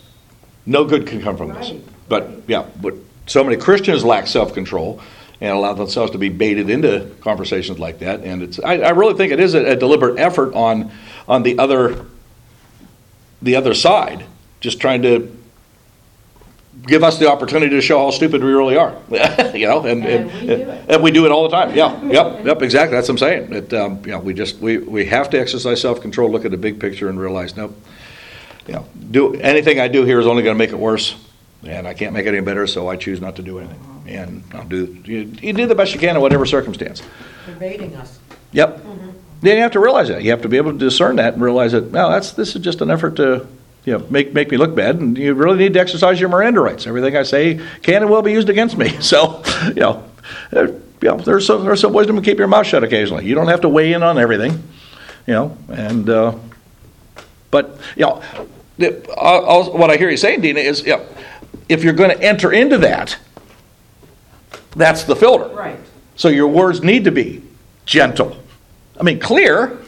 no good can come from this. Right. But yeah, but so many Christians lack self-control and allow themselves to be baited into conversations like that. And it's I, I really think it is a, a deliberate effort on on the other the other side, just trying to give us the opportunity to show how stupid we really are. [laughs] you know, and, And we do it. and we do it all the time. Yeah, [laughs] yep, yep, exactly. That's what I'm saying. It, um, you know, we just we, we have to exercise self control, look at the big picture, and realize, nope, you know, do anything I do here is only going to make it worse, and I can't make it any better, so I choose not to do anything. And I'll do you, you do the best you can in whatever circumstance. Baiting us. Yep. Then you have to realize that. You have to be able to discern that and realize that, Well, that's this is just an effort to, you know, make make me look bad, and you really need to exercise your Miranda rights. Everything I say can and will be used against me. [laughs] So, you know, you know there's some there's some wisdom to keep your mouth shut occasionally. You don't have to weigh in on everything, you know, and uh, but you know, the, what I hear you saying, Dina, is, you know, if you're going to enter into that, that's the filter. Right. So your words need to be gentle. I mean, clear.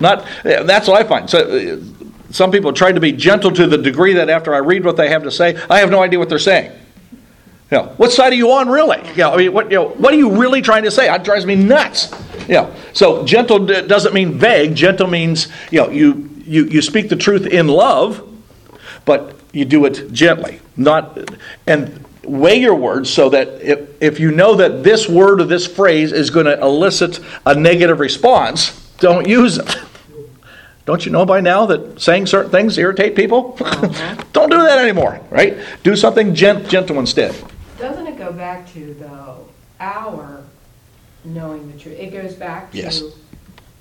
Not. That's what I find. So uh, some people try to be gentle to the degree that after I read what they have to say, I have no idea what they're saying. You know, what side are you on, really? You know, I mean, what you know, what are you really trying to say? That drives me nuts. You know, so gentle doesn't mean vague. Gentle means you know you you you speak the truth in love, but you do it gently, not and weigh your words so that if, if you know that this word or this phrase is going to elicit a negative response, don't use it. Don't you know by now that saying certain things irritate people? Uh-huh. [laughs] don't do that anymore, right? Do something gent- gentle instead. Doesn't it go back to, though, our knowing the truth? It goes back to Yes.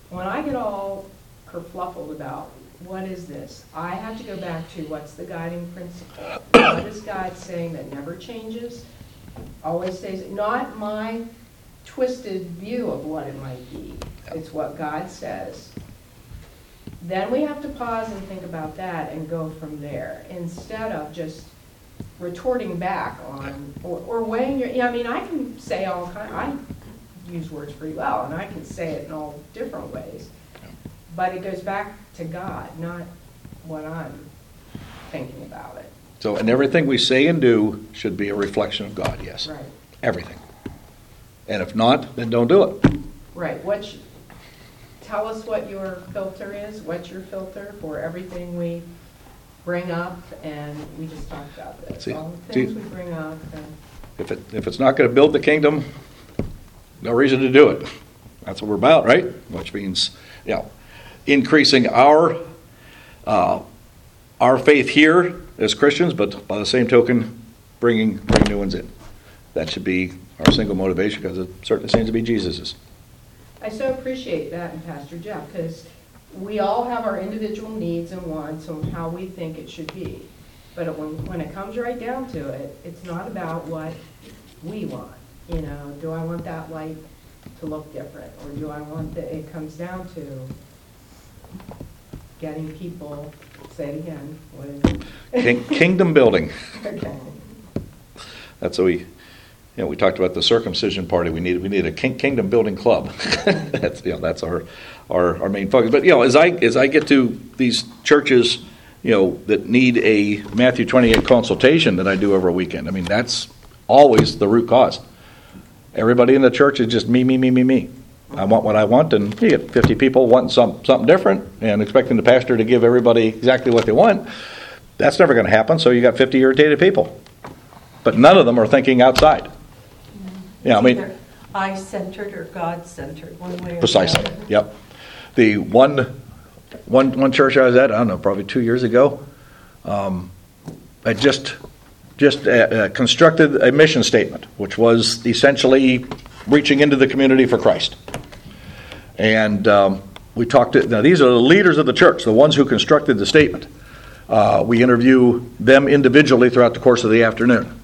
when I get all kerfluffled about what is this, I have to go back to what's the guiding principle? [coughs] what is God saying that never changes, always stays, not my twisted view of what it might be. It's what God says. Then we have to pause and think about that and go from there, instead of just retorting back on, or, or weighing your, yeah, I mean, I can say all kind, I use words pretty well, and I can say it in all different ways. But it goes back to God, not what I'm thinking about it. So, and everything we say and do should be a reflection of God, yes. Right. Everything. And if not, then don't do it. Right, what, sh- tell us what your filter is, what's your filter for everything we bring up, and we just talked about this. See- All the things see- we bring up, and If it if it's not going to build the kingdom, no reason to do it. That's what we're about, right? Which means, you know, increasing our uh, our faith here as Christians, but by the same token, bringing bring new ones in. That should be our single motivation because it certainly seems to be Jesus's. I so appreciate that in Pastor Jeff, because we all have our individual needs and wants and how we think it should be. But when, when it comes right down to it, it's not about what we want. You know, do I want that light to look different? Or do I want that, it comes down to getting people, say it again, what is it? King, kingdom building. [laughs] Okay. That's what we, you know, we talked about the circumcision party. We need we need a king, kingdom building club. [laughs] that's you know that's our, our our main focus. But you know, as I as I get to these churches, you know, that need a Matthew twenty eight consultation that I do over a weekend. I mean, that's always the root cause. Everybody in the church is just me, me, me, me, me. I want what I want, and you get 50 people wanting some, something different and expecting the pastor to give everybody exactly what they want. That's never going to happen, so you got 50 irritated people. But none of them are thinking outside. Yeah, I mean, Either I-centered or God-centered, one way or the precisely. other. Yep. The one, one, one church I was at, I don't know, probably two years ago, um, I just, just uh, uh, constructed a mission statement, which was essentially reaching into the community for Christ. And um, we talked to, now these are the leaders of the church, the ones who constructed the statement. Uh, we interview them individually throughout the course of the afternoon.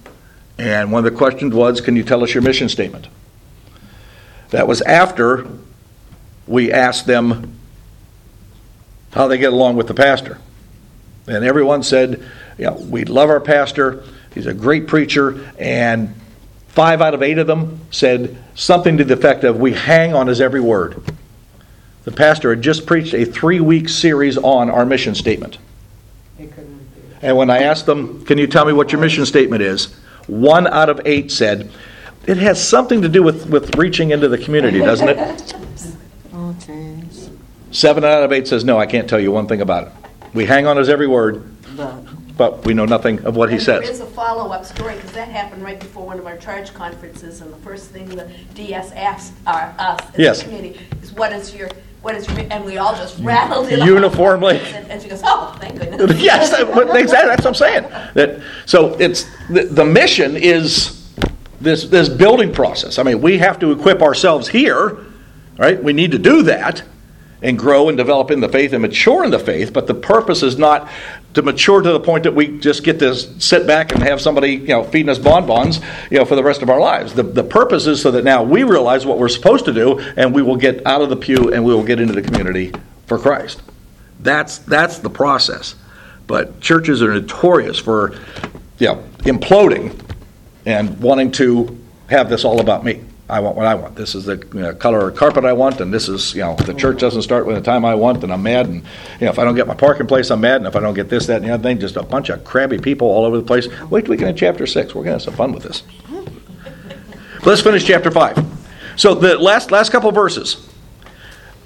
And one of the questions was, Can you tell us your mission statement? That was after we asked them how they get along with the pastor. And everyone said, know, we love our pastor, he's a great preacher, and five out of eight of them said something to the effect of, we hang on his every word. The pastor had just preached a three week series on our mission statement. It couldn't be. And when I asked them, Can you tell me what your mission statement is? One out of eight said, It has something to do with, with reaching into the community, doesn't it? [laughs] Seven out of eight says, No, I can't tell you one thing about it. We hang on his every word, But but we know nothing of what he And There says. is a follow-up story, because that happened right before one of our charge conferences, and the first thing the DS asked our, uh, us as Yes. a committee is, what is your, what is your, and we all just rattled it off. Uniformly. And and she goes, oh, thank goodness. [laughs] yes, that- [laughs] exactly. That's what I'm saying. That so it's the, the mission is this this building process. I mean, we have to equip ourselves here, right? We need to do that and grow and develop in the faith and mature in the faith. But the purpose is not to mature to the point that we just get to sit back and have somebody you know feeding us bonbons you know for the rest of our lives. The the purpose is so that now we realize what we're supposed to do and we will get out of the pew and we will get into the community for Christ. That's that's the process. But churches are notorious for, you know, imploding and wanting to have this all about me. I want what I want. This is the you know, color of carpet I want, and this is, you know, the church doesn't start with the time I want, and I'm mad. And, you know, if I don't get my parking place, I'm mad. And if I don't get this, that, and the other thing, just a bunch of crabby people all over the place. Wait till we get in chapter 6. We're going to have some fun with this. Let's finish chapter 5. So the last, last couple verses.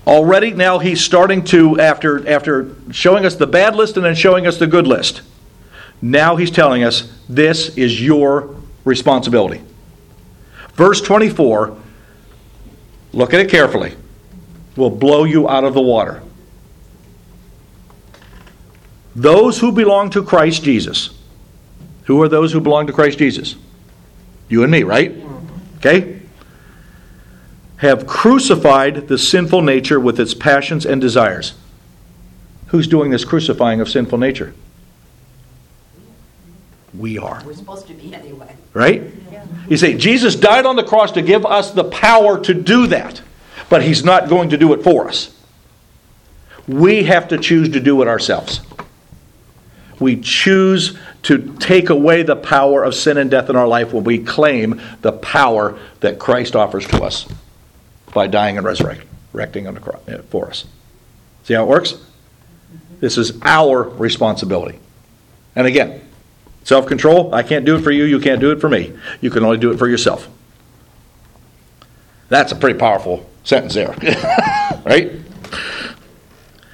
Already now he's starting to, after, after showing us the bad list and then showing us the good list, now he's telling us this is your responsibility. Verse 24, look at it carefully, will blow you out of the water. Those who belong to Christ Jesus. Who are those who belong to Christ Jesus? You and me, right? Okay? Have crucified the sinful nature with its passions and desires. Who's doing this crucifying of sinful nature? We are. We're supposed to be anyway. Right? You see, Jesus died on the cross to give us the power to do that, but He's not going to do it for us. We have to choose to do it ourselves. We choose to take away the power of sin and death in our life when we claim the power that Christ offers to us by dying and resurrecting on the cross uh, for us. See how it works? This is our responsibility. And again, self control, I can't do it for you, you can't do it for me. You can only do it for yourself. That's a pretty powerful sentence there. [laughs] right?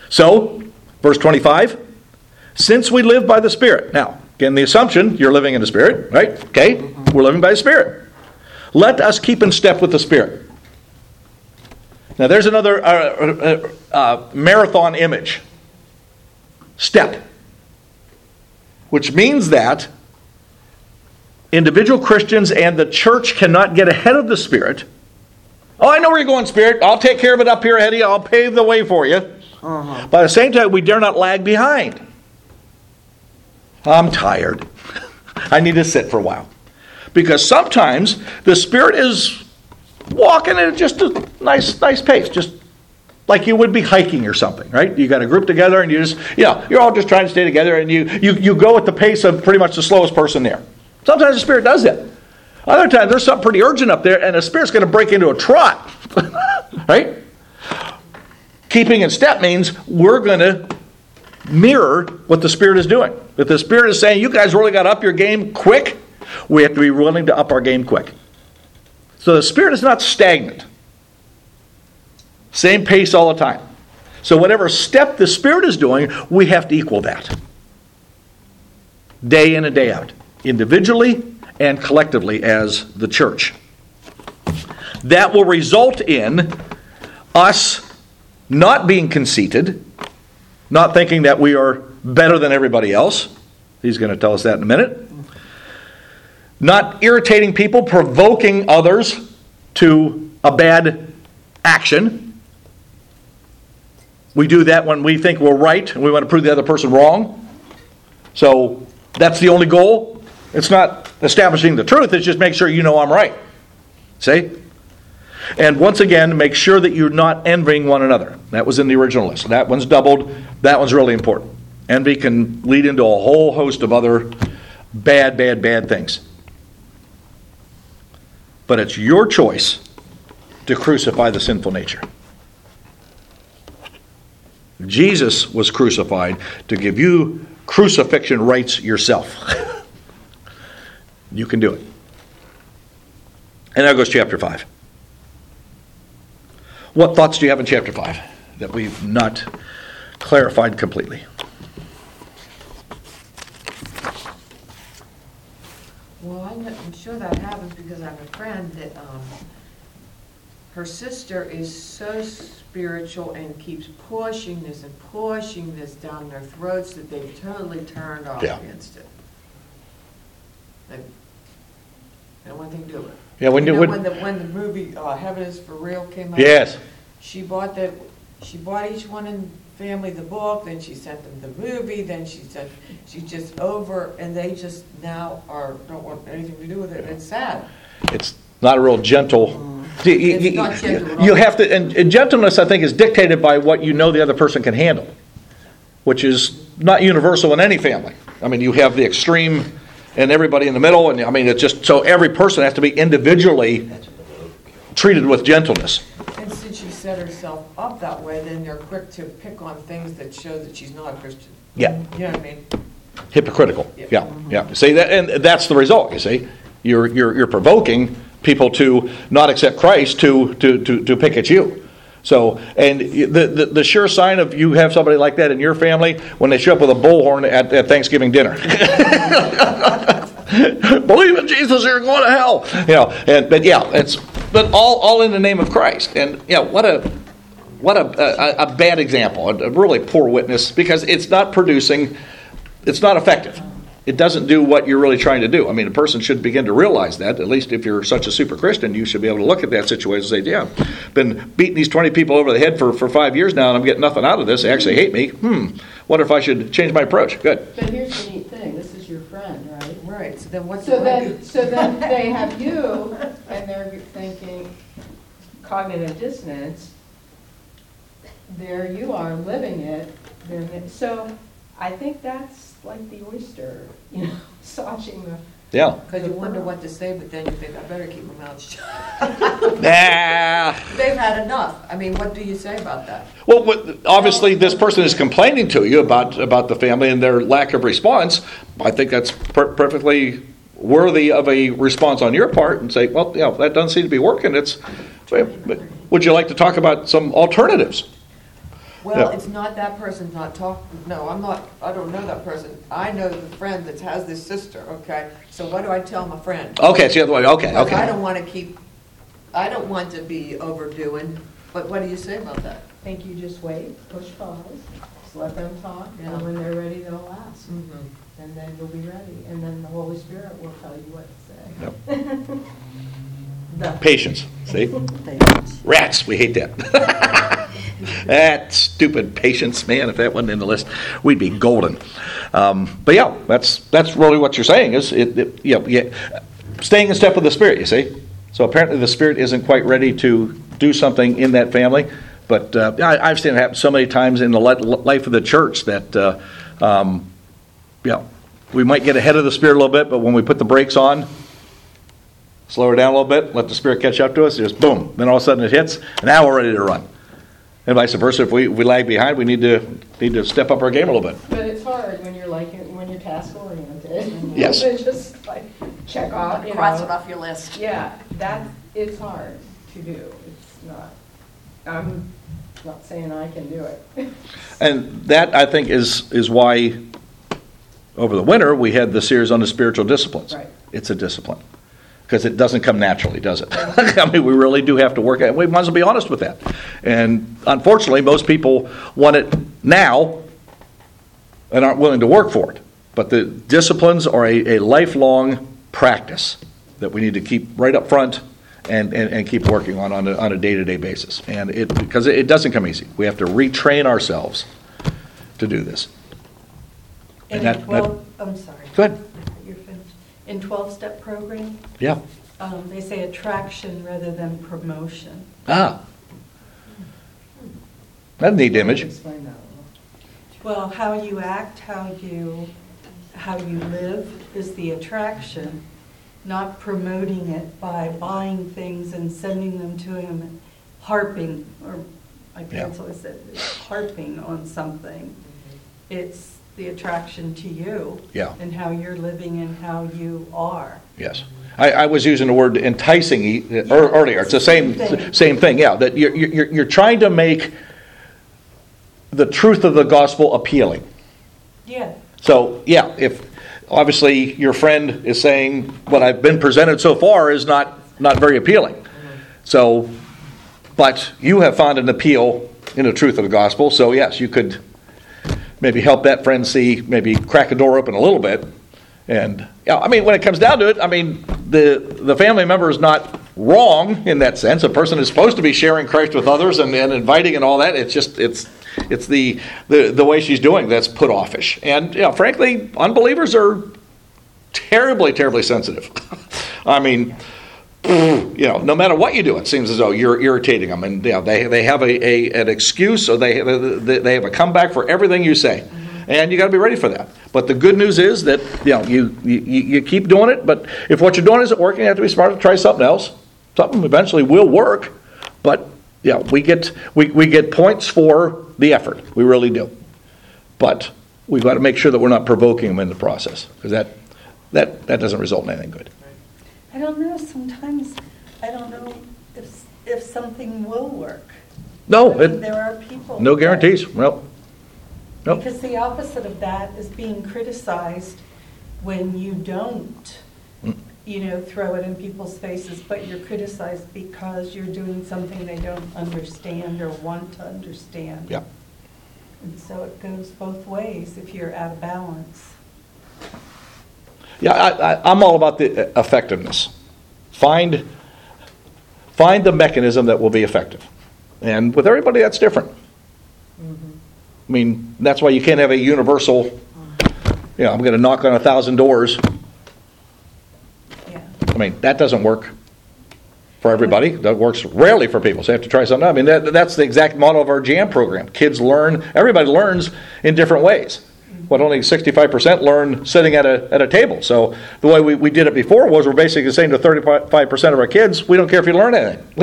So, verse 25 since we live by the Spirit. Now, again, the assumption you're living in the Spirit, right? Okay, we're living by the Spirit. Let us keep in step with the Spirit. Now, there's another uh, uh, uh, marathon image step, which means that individual Christians and the church cannot get ahead of the Spirit. Oh, I know where you're going, Spirit. I'll take care of it up here ahead of you. I'll pave the way for you. uh-huh. But at the same time, we dare not lag behind. I'm tired. [laughs] I need to sit for a while. Because sometimes the Spirit is walking at just a nice, nice pace, just like you would be hiking or something, right? You got a group together and you just, you know, you're all just trying to stay together and you, you, you go at the pace of pretty much the slowest person there. Sometimes the Spirit does that. Other times there's something pretty urgent up there and the Spirit's going to break into a trot, [laughs] right? Keeping in step means we're going to mirror what the Spirit is doing. If the Spirit is saying, you guys really got to up your game quick, we have to be willing to up our game quick. So the Spirit is not stagnant. Same pace all the time. So whatever step the Spirit is doing, we have to equal that. Day in and day out. Individually and collectively as the church. That will result in us not being conceited, not thinking that we are better than everybody else. He's going to tell us that in a minute. Not irritating people, provoking others to a bad action. We do that when we think we're right and we want to prove the other person wrong. So that's the only goal. It's not establishing the truth, it's just make sure you know I'm right. See? And once again, make sure that you're not envying one another. That was in the original list. That one's doubled. That one's really important. Envy can lead into a whole host of other bad, bad, bad things. But it's your choice to crucify the sinful nature. Jesus was crucified to give you crucifixion rights yourself. [laughs] you can do it. And there goes chapter 5. What thoughts do you have in chapter 5 that we've not clarified completely? Well, I'm, sure that happens because I have a friend that um, her sister is so spiritual and keeps pushing this and pushing this down their throats that they've totally turned off Yeah. against it. They they don't want anything to do with it. Yeah, when You know, when- when the, when the movie, uh, Heaven is for Real came out? Yes. She bought the, she bought each one in family the book, then she sent them the movie, then she said, she just over, and they just now are, don't want anything to do with it, it's sad. It's not a real gentle. Mm. You- you- gentle. You have to, and, and gentleness, I think, is dictated by what you know the other person can handle, which is not universal in any family. I mean, you have the extreme and everybody in the middle, and I mean, it's just so every person has to be individually treated with gentleness. And since she set herself up that way, then they're quick to pick on things that show that she's not a Christian. Yeah. You know what I mean? Hypocritical. Yeah. Yeah, yeah. See that, and that's the result. You see, you're you're, you're provoking people to not accept Christ to to to, to pick at you. So, and the, the the sure sign of you have somebody like that in your family when they show up with a bullhorn at, at Thanksgiving dinner. [laughs] Believe in Jesus, you're going to hell. You know, and but yeah, it's but all all in the name of Christ. And yeah, what a what a, a, a bad example, a really poor witness because it's not producing, it's not effective. It doesn't do what you're really trying to do. I mean, a person should begin to realize that. At least if you're such a super Christian, you should be able to look at that situation and say, "Yeah, been beating these 20 people over the head for, for five years now, and I'm getting nothing out of this. They actually hate me. Hmm. Wonder if I should change my approach." Good. But here's the neat thing, this is your friend, right? Right, so then what's So the then, so then they have you, and they're thinking cognitive dissonance. There you are, living it, so I think that's like the oyster, you know, [laughs] massaging the. Yeah. Because you wonder what to say, but then you think, I better keep my mouth shut. [laughs] Nah. [laughs] They've had enough. I mean, what do you say about that? Well, what, obviously, this person is complaining to you about about the family and their lack of response. I think that's per- perfectly worthy of a response on your part, and say, "Well, you know, that doesn't seem to be working." It's, would you like to talk about some alternatives? Well, Yeah. it's not that person's not talking, no, I'm not, I don't know that person. I know the friend that has this sister, okay? So what do I tell my friend? Okay, it's the other way. Okay, Because okay. I don't want to keep, I don't want to be overdoing, but what do you say about that? I think you just wait, push pause, just let them talk, Yeah. and when they're ready, they'll ask. Mhm. And then you'll be ready, and then the Holy Spirit will tell you what to say. [laughs] The- Patience. See, rats. We hate that. [laughs] that stupid patience, man. If that wasn't in the list, we'd be golden. Um, but yeah, that's that's really what you're saying. Is it? it you know, yeah, staying in step with the Spirit. You see. So apparently the Spirit isn't quite ready to do something in that family. But uh, I, I've seen it happen so many times in the life of the church that, uh, um, yeah, we might get ahead of the Spirit a little bit, but when we put the brakes on, slow her down a little bit, let the Spirit catch up to us, just boom, then all of a sudden it hits, and now we're ready to run. And vice versa, if we, we lag behind, we need to need to step up our game a little bit. But it's hard when you're like, when you're task oriented. Yes. [laughs] It's just like, check off, you know. Cross it off your list. Yeah, that, it's hard to do. It's not, I'm not saying I can do it. [laughs] And that, I think, is, is why over the winter we had the series on the spiritual disciplines. Right. It's a discipline. Because it doesn't come naturally, does it? [laughs] I mean, we really do have to work at it. We might as well be honest with that. And unfortunately, most people want it now and aren't willing to work for it. But the disciplines are a, a lifelong practice that we need to keep right up front and, and, and keep working on on a, on a day-to-day basis. And it, because it doesn't come easy. We have to retrain ourselves to do this. And a that- 12, I'm sorry. Go ahead. In 12-step program, Yeah. um, they say attraction rather than promotion. Ah. That's a neat image. Explain that Well, how you act, how you, how you live is the attraction, not promoting it by buying things and sending them to him and harping, or my parents always said, harping on something. It's the attraction to you. Yeah. And how you're living and how you are. Yes. I, I was using the word enticing e- ear- earlier. It's the same, Thing. same thing, yeah. That you're, you're, you're trying to make the truth of the gospel appealing. Yeah. So, yeah, if obviously your friend is saying what I've been presented so far is not, not very appealing. So, but you have found an appeal in the truth of the gospel, so yes, you could maybe help that friend see, maybe crack a door open a little bit. And yeah, I mean, when it comes down to it, I mean, the the family member is not wrong in that sense. A person is supposed to be sharing Christ with others and, and inviting and all that. It's just it's it's the, the the way she's doing that's put offish. And you know, frankly, unbelievers are terribly, terribly sensitive. [laughs] I mean, you know, no matter what you do, it seems as though you're irritating them, and you know, they they have a, a an excuse or they they they have a comeback for everything you say, mm-hmm. and you got to be ready for that. But the good news is that you know you, you you keep doing it. But if what you're doing isn't working, you have to be smart to try something else. Something eventually will work, but yeah, we get we, we get points for the effort. We really do. But we've got to make sure that we're not provoking them in the process because that that that doesn't result in anything good. I don't know, sometimes, I don't know if, if something will work. No, I mean, it, There are people. no that- guarantees. Well, nope. Because the opposite of that is being criticized when you don't, Mm. you know, throw it in people's faces, but you're criticized because you're doing something they don't understand or want to understand. Yeah. And so it goes both ways if you're out of balance. Yeah, I, I, I'm all about the uh, effectiveness. Find, find the mechanism that will be effective. And with everybody, that's different. Mm-hmm. I mean, that's why you can't have a universal, you know, I'm going to knock on a thousand doors. Yeah. I mean, that doesn't work for everybody. That works rarely for people. So you have to try something. I mean, that, that's the exact model of our jam program. Kids learn, everybody learns in different ways. What only 65% learn sitting at a, at a table. So the way we, we did it before was we're basically saying to 35% of our kids, we don't care if you learn anything. [laughs]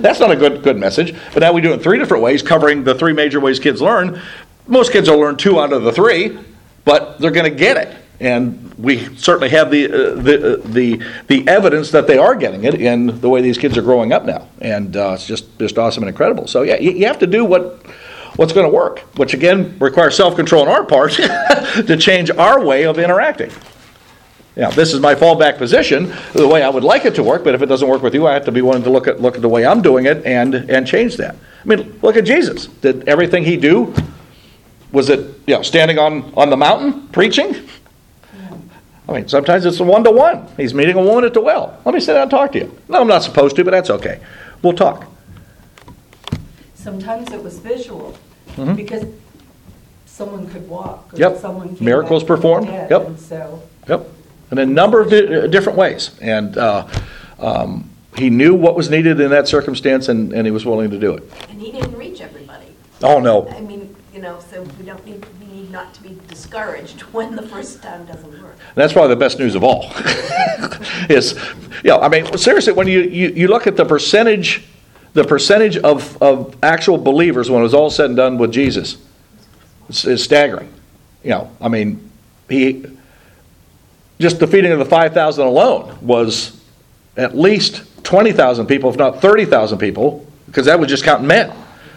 That's not a good, good message. But now we do it in three different ways, covering the three major ways kids learn. Most kids will learn two out of the three, but they're going to get it. And we certainly have the, uh, the, uh, the, the evidence that they are getting it in the way these kids are growing up now. And uh, it's just, just awesome and incredible. So, yeah, you, you have to do what, what's going to work, which again requires self control on our part [laughs] to change our way of interacting. Now, this is my fallback position, the way I would like it to work, but if it doesn't work with you, I have to be willing to look at, look at the way I'm doing it and, and change that. I mean, look at Jesus. Did everything he do, was it, you know, standing on, on the mountain preaching? I mean, sometimes it's a one to one. He's meeting a woman at the well. Let me sit down and talk to you. No, I'm not supposed to, but that's okay. We'll talk. Sometimes it was visual, Mhm. because someone could walk. or Yep. someone came Miracles back from the performed. dead, Yep. And so, Yep. In a number of di- uh, different ways. And uh, um, he knew what was needed in that circumstance and, and he was willing to do it. And he didn't reach everybody. Oh, no. I mean, you know, so we don't need, we need not to be discouraged [laughs] when the first time doesn't work. That's probably the best news of all. [laughs] is, you know, I mean, seriously, when you, you, you look at the percentage, the percentage of, of actual believers when it was all said and done with Jesus, is staggering. You know, I mean, he, just the feeding of the 5,000 alone was at least 20,000 people, if not 30,000 people, because that was just counting men.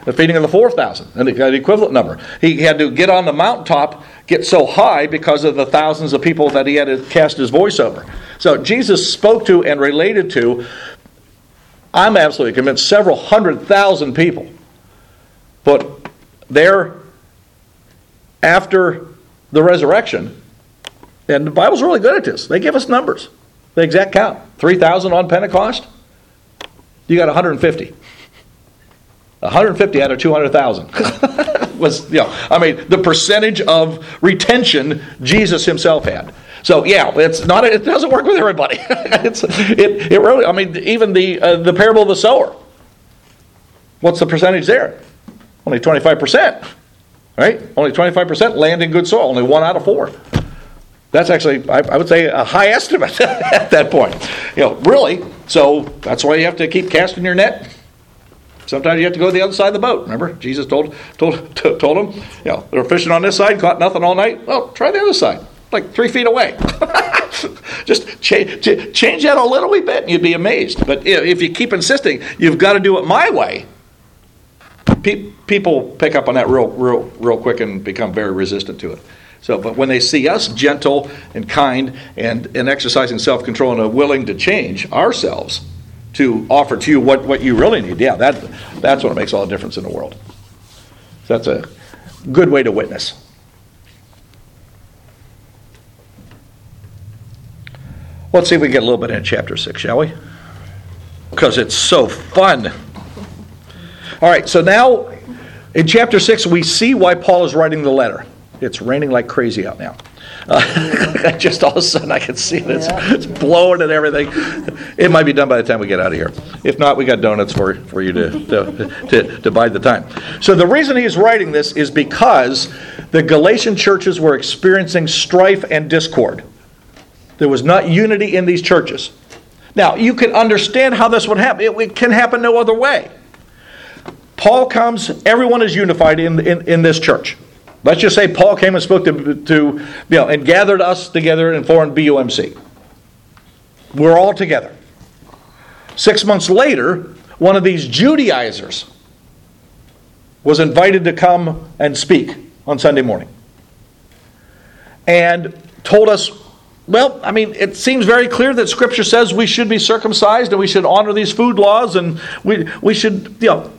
The feeding of the 4,000, and uh, the equivalent number. He had to get on the mountaintop, get so high because of the thousands of people that he had to cast his voice over. So Jesus spoke to and related to, I'm absolutely convinced, several hundred thousand people. But there, after the resurrection, and the Bible's really good at this. They give us numbers, the exact count. 3,000 on Pentecost, you got 150. 150 out of 200,000 [laughs] was, you know, I mean, the percentage of retention Jesus himself had. So yeah, it's not. It doesn't work with everybody. [laughs] it's it. It really. I mean, even the uh, the parable of the sower. What's the percentage there? Only 25 percent, right? Only 25 percent land in good soil. Only one out of four. That's actually, I, I would say, a high estimate [laughs] at that point. You know, really. So that's why you have to keep casting your net. Sometimes you have to go to the other side of the boat. Remember, Jesus told told [laughs] told them, you know, they're fishing on this side, caught nothing all night. Well, try the other side, like three feet away. [laughs] Just cha- ch- change that a little wee bit, and you'd be amazed. But if you keep insisting, you've got to do it my way. People pick up on that real, real, real quick and become very resistant to it. So, but when they see us gentle and kind and, and exercising self control and are willing to change ourselves to offer to you what, what you really need, yeah, that, that's what makes all the difference in the world. That's a good way to witness. Let's see if we can get a little bit in chapter 6, shall we? Because it's so fun. All right, so now in chapter 6, we see why Paul is writing the letter. It's raining like crazy out now. Uh, [laughs] just all of a sudden, I can see it. It's, it's, blowing and everything. It might be done by the time we get out of here. If not, we got donuts for, for you to, to, to, to buy the time. So, the reason he's writing this is because the Galatian churches were experiencing strife and discord. There was not unity in these churches. Now, you can understand how this would happen. It, it can happen no other way. Paul comes, everyone is unified in, in, in this church. Let's just say Paul came and spoke to, to you know, and gathered us together and formed BUMC. We're all together. Six months later, one of these Judaizers was invited to come and speak on Sunday morning and told us well, I mean, it seems very clear that Scripture says we should be circumcised and we should honor these food laws and we, we should, you know,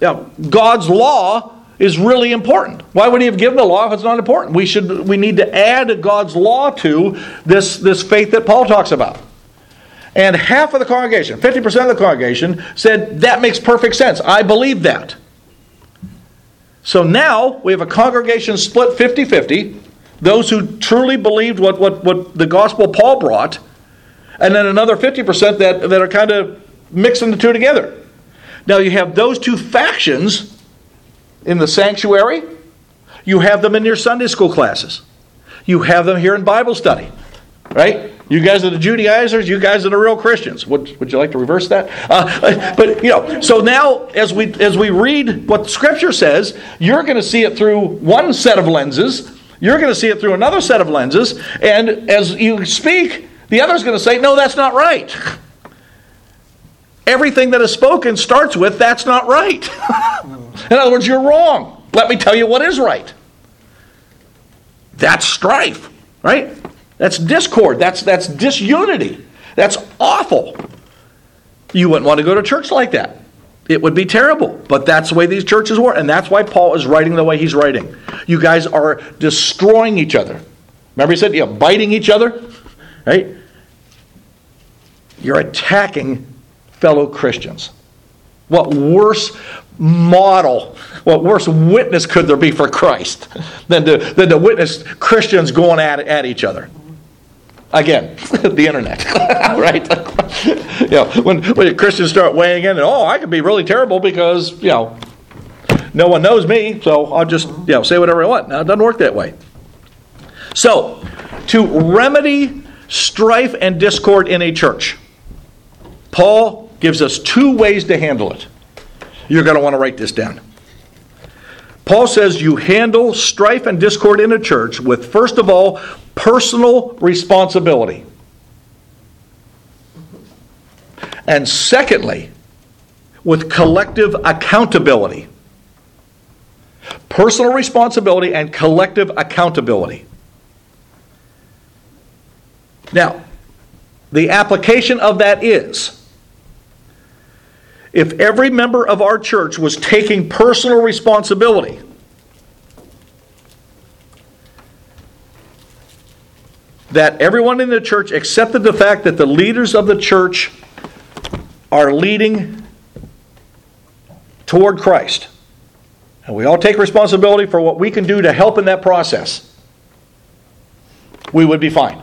you know, God's law is really important. Why would He have given the law if it's not important? We, should, we need to add God's law to this, this faith that Paul talks about. And half of the congregation, 50% of the congregation, said, That makes perfect sense. I believe that. So now we have a congregation split 50 50 those who truly believed what, what, what the gospel Paul brought, and then another 50% that, that are kind of mixing the two together. Now you have those two factions in the sanctuary, you have them in your Sunday school classes, you have them here in Bible study, right? You guys are the Judaizers. You guys are the real Christians. Would, would you like to reverse that? Uh, [laughs] but you know, so now as we as we read what Scripture says, you're going to see it through one set of lenses, you're going to see it through another set of lenses, and as you speak, the other's going to say, No, that's not right. Everything that is spoken starts with, That's not right. [laughs] In other words, you're wrong. Let me tell you what is right. That's strife, right? That's discord. That's, that's disunity. That's awful. You wouldn't want to go to church like that. It would be terrible, but that's the way these churches were, and that's why Paul is writing the way he's writing. You guys are destroying each other. Remember, he said, you know, biting each other, right? You're attacking fellow Christians. What worse model, what worse witness could there be for Christ than to, than to witness Christians going at, at each other? Again, [laughs] the internet, [laughs] right? [laughs] know, when, when Christians start weighing in, and oh, I could be really terrible because you know no one knows me, so I'll just you know say whatever I want. Now it doesn't work that way. So, to remedy strife and discord in a church, Paul gives us two ways to handle it. You're going to want to write this down. Paul says you handle strife and discord in a church with, first of all, personal responsibility. And secondly, with collective accountability. Personal responsibility and collective accountability. Now, the application of that is if every member of our church was taking personal responsibility, that everyone in the church accepted the fact that the leaders of the church are leading toward Christ. And we all take responsibility for what we can do to help in that process. We would be fine.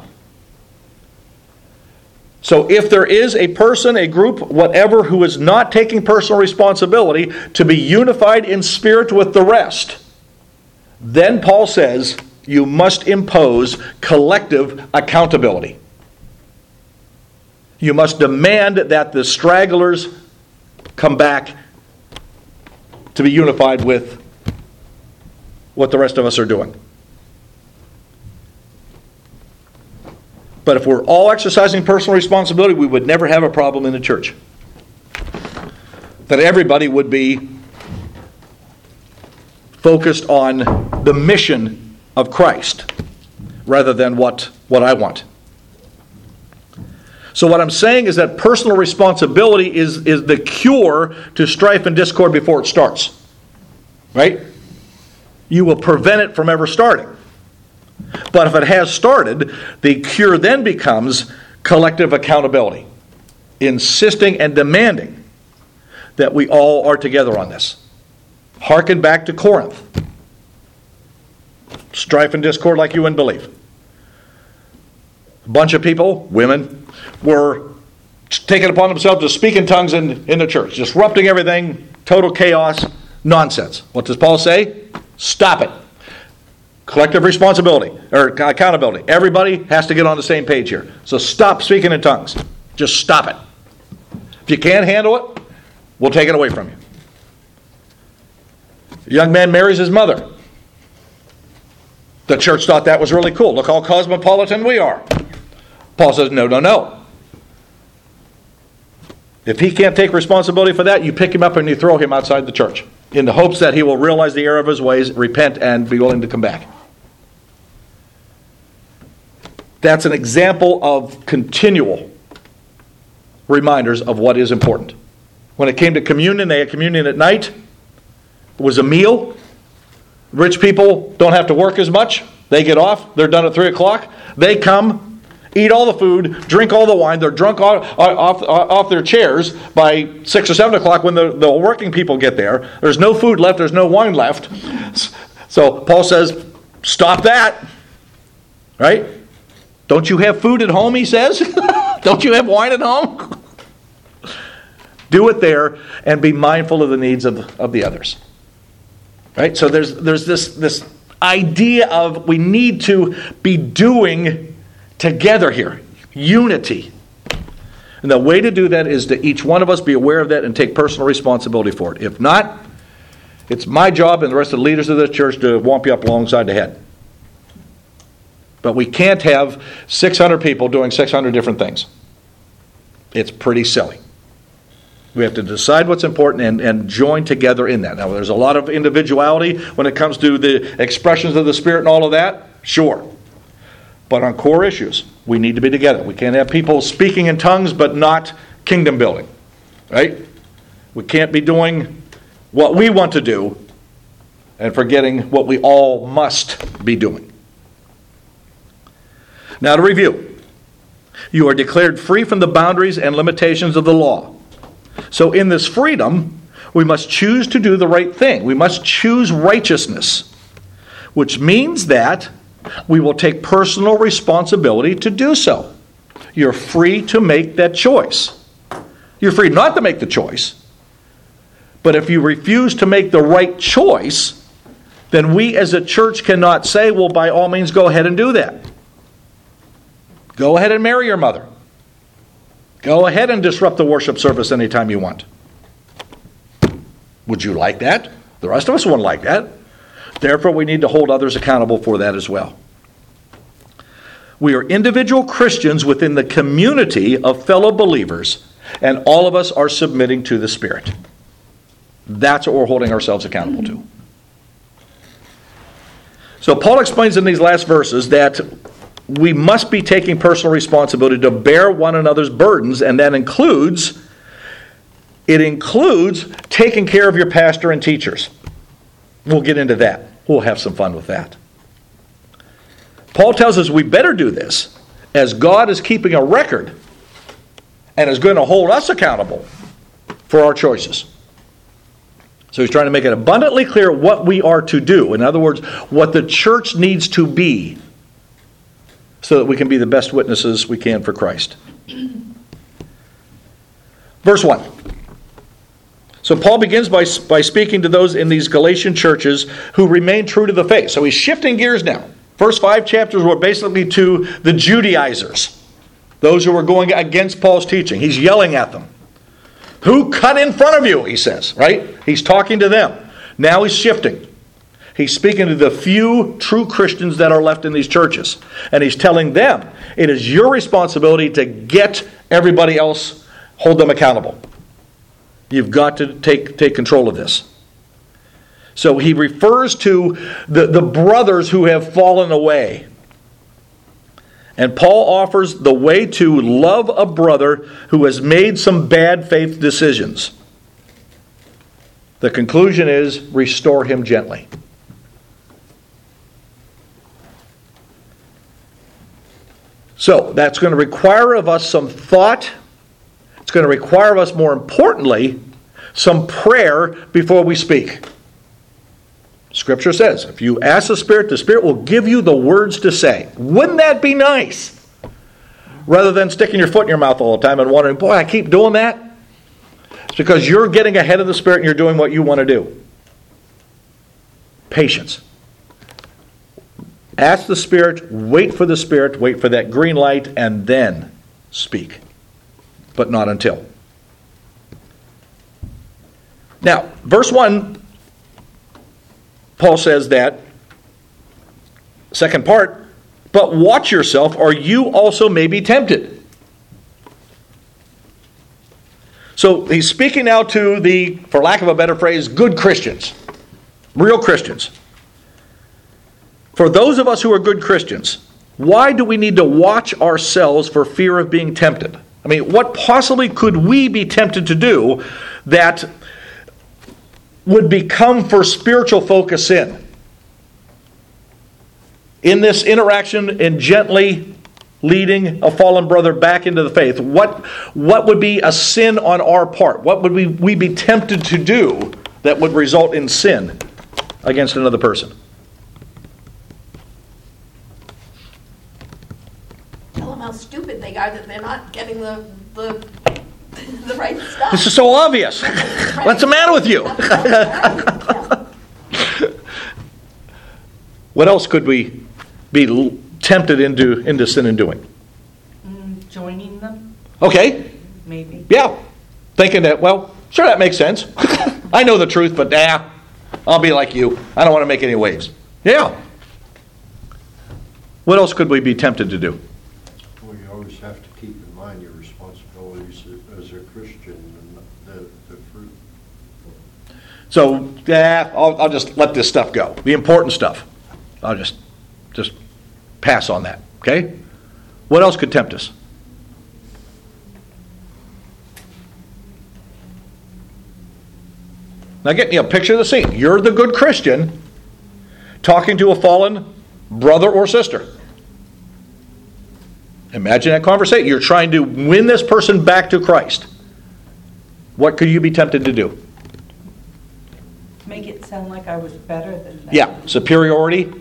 So if there is a person, a group, whatever, who is not taking personal responsibility to be unified in spirit with the rest, then Paul says you must impose collective accountability. You must demand that the stragglers come back to be unified with what the rest of us are doing. But if we're all exercising personal responsibility, we would never have a problem in the church. That everybody would be focused on the mission of Christ rather than what, what I want. So, what I'm saying is that personal responsibility is, is the cure to strife and discord before it starts. Right? You will prevent it from ever starting. But if it has started, the cure then becomes collective accountability, insisting and demanding that we all are together on this. Harken back to Corinth. Strife and discord like you wouldn't believe. A bunch of people, women, were taking upon themselves to speak in tongues in, in the church, disrupting everything, total chaos, nonsense. What does Paul say? Stop it. Collective responsibility or accountability. Everybody has to get on the same page here. So stop speaking in tongues. Just stop it. If you can't handle it, we'll take it away from you. A young man marries his mother. The church thought that was really cool. Look how cosmopolitan we are. Paul says, no, no, no. If he can't take responsibility for that, you pick him up and you throw him outside the church in the hopes that he will realize the error of his ways, repent, and be willing to come back. That's an example of continual reminders of what is important. When it came to communion, they had communion at night. It was a meal. Rich people don't have to work as much. They get off. They're done at 3 o'clock. They come, eat all the food, drink all the wine. They're drunk off, off, off their chairs by 6 or 7 o'clock when the, the working people get there. There's no food left. There's no wine left. So Paul says, stop that. Right? Don't you have food at home, he says? [laughs] Don't you have wine at home? Do it there and be mindful of the needs of, of the others. Right? So there's, there's this, this idea of we need to be doing together here unity. And the way to do that is to each one of us be aware of that and take personal responsibility for it. If not, it's my job and the rest of the leaders of the church to whomp you up alongside the head. But we can't have 600 people doing 600 different things. It's pretty silly. We have to decide what's important and, and join together in that. Now, there's a lot of individuality when it comes to the expressions of the Spirit and all of that, sure. But on core issues, we need to be together. We can't have people speaking in tongues but not kingdom building, right? We can't be doing what we want to do and forgetting what we all must be doing. Now, to review you are declared free from the boundaries and limitations of the law. So, in this freedom, we must choose to do the right thing. We must choose righteousness, which means that we will take personal responsibility to do so. You're free to make that choice. You're free not to make the choice. But if you refuse to make the right choice, then we as a church cannot say, well, by all means, go ahead and do that. Go ahead and marry your mother. Go ahead and disrupt the worship service anytime you want. Would you like that? The rest of us wouldn't like that. Therefore, we need to hold others accountable for that as well. We are individual Christians within the community of fellow believers, and all of us are submitting to the Spirit. That's what we're holding ourselves accountable to. So, Paul explains in these last verses that we must be taking personal responsibility to bear one another's burdens, and that includes it includes taking care of your pastor and teachers. We'll get into that. We'll have some fun with that. Paul tells us we better do this as God is keeping a record and is going to hold us accountable for our choices. So he's trying to make it abundantly clear what we are to do. In other words, what the church needs to be so that we can be the best witnesses we can for Christ. [clears throat] Verse 1. So Paul begins by, by speaking to those in these Galatian churches who remain true to the faith. So he's shifting gears now. First five chapters were basically to the Judaizers, those who were going against Paul's teaching. He's yelling at them. Who cut in front of you, he says, right? He's talking to them. Now he's shifting. He's speaking to the few true Christians that are left in these churches. And he's telling them it is your responsibility to get everybody else, hold them accountable. You've got to take, take control of this. So he refers to the, the brothers who have fallen away. And Paul offers the way to love a brother who has made some bad faith decisions. The conclusion is restore him gently. So that's going to require of us some thought. It's going to require of us, more importantly, some prayer before we speak. Scripture says, if you ask the Spirit, the Spirit will give you the words to say. Wouldn't that be nice? Rather than sticking your foot in your mouth all the time and wondering, boy, I keep doing that. It's because you're getting ahead of the Spirit and you're doing what you want to do. Patience. Ask the Spirit, wait for the Spirit, wait for that green light, and then speak. But not until. Now, verse 1, Paul says that, second part, but watch yourself, or you also may be tempted. So he's speaking now to the, for lack of a better phrase, good Christians, real Christians. For those of us who are good Christians, why do we need to watch ourselves for fear of being tempted? I mean, what possibly could we be tempted to do that would become for spiritual focus in? In this interaction and gently leading a fallen brother back into the faith, what, what would be a sin on our part? What would we, we be tempted to do that would result in sin against another person? Tell them how stupid they are that they're not getting the, the, [laughs] the right stuff. This is so obvious. [laughs] What's the matter with you? what else could we be tempted into, into sin and doing? Mm, Joining them, Okay, maybe. yeah. Thinking that, well, sure, that makes sense. [laughs] I know the truth, but nah, I'll be like you. I don't want to make any waves. Yeah. What else could we be tempted to do? Well, you always have to keep in mind your responsibilities as a Christian and the, the fruit. So, yeah, I'll, I'll just let this stuff go. The important stuff. I'll just, just pass on that. Okay? What else could tempt us? Now, get you know, picture of the scene. You're the good Christian talking to a fallen brother or sister. Imagine that conversation. You're trying to win this person back to Christ. What could you be tempted to do? Make it sound like I was better than them. Yeah, superiority,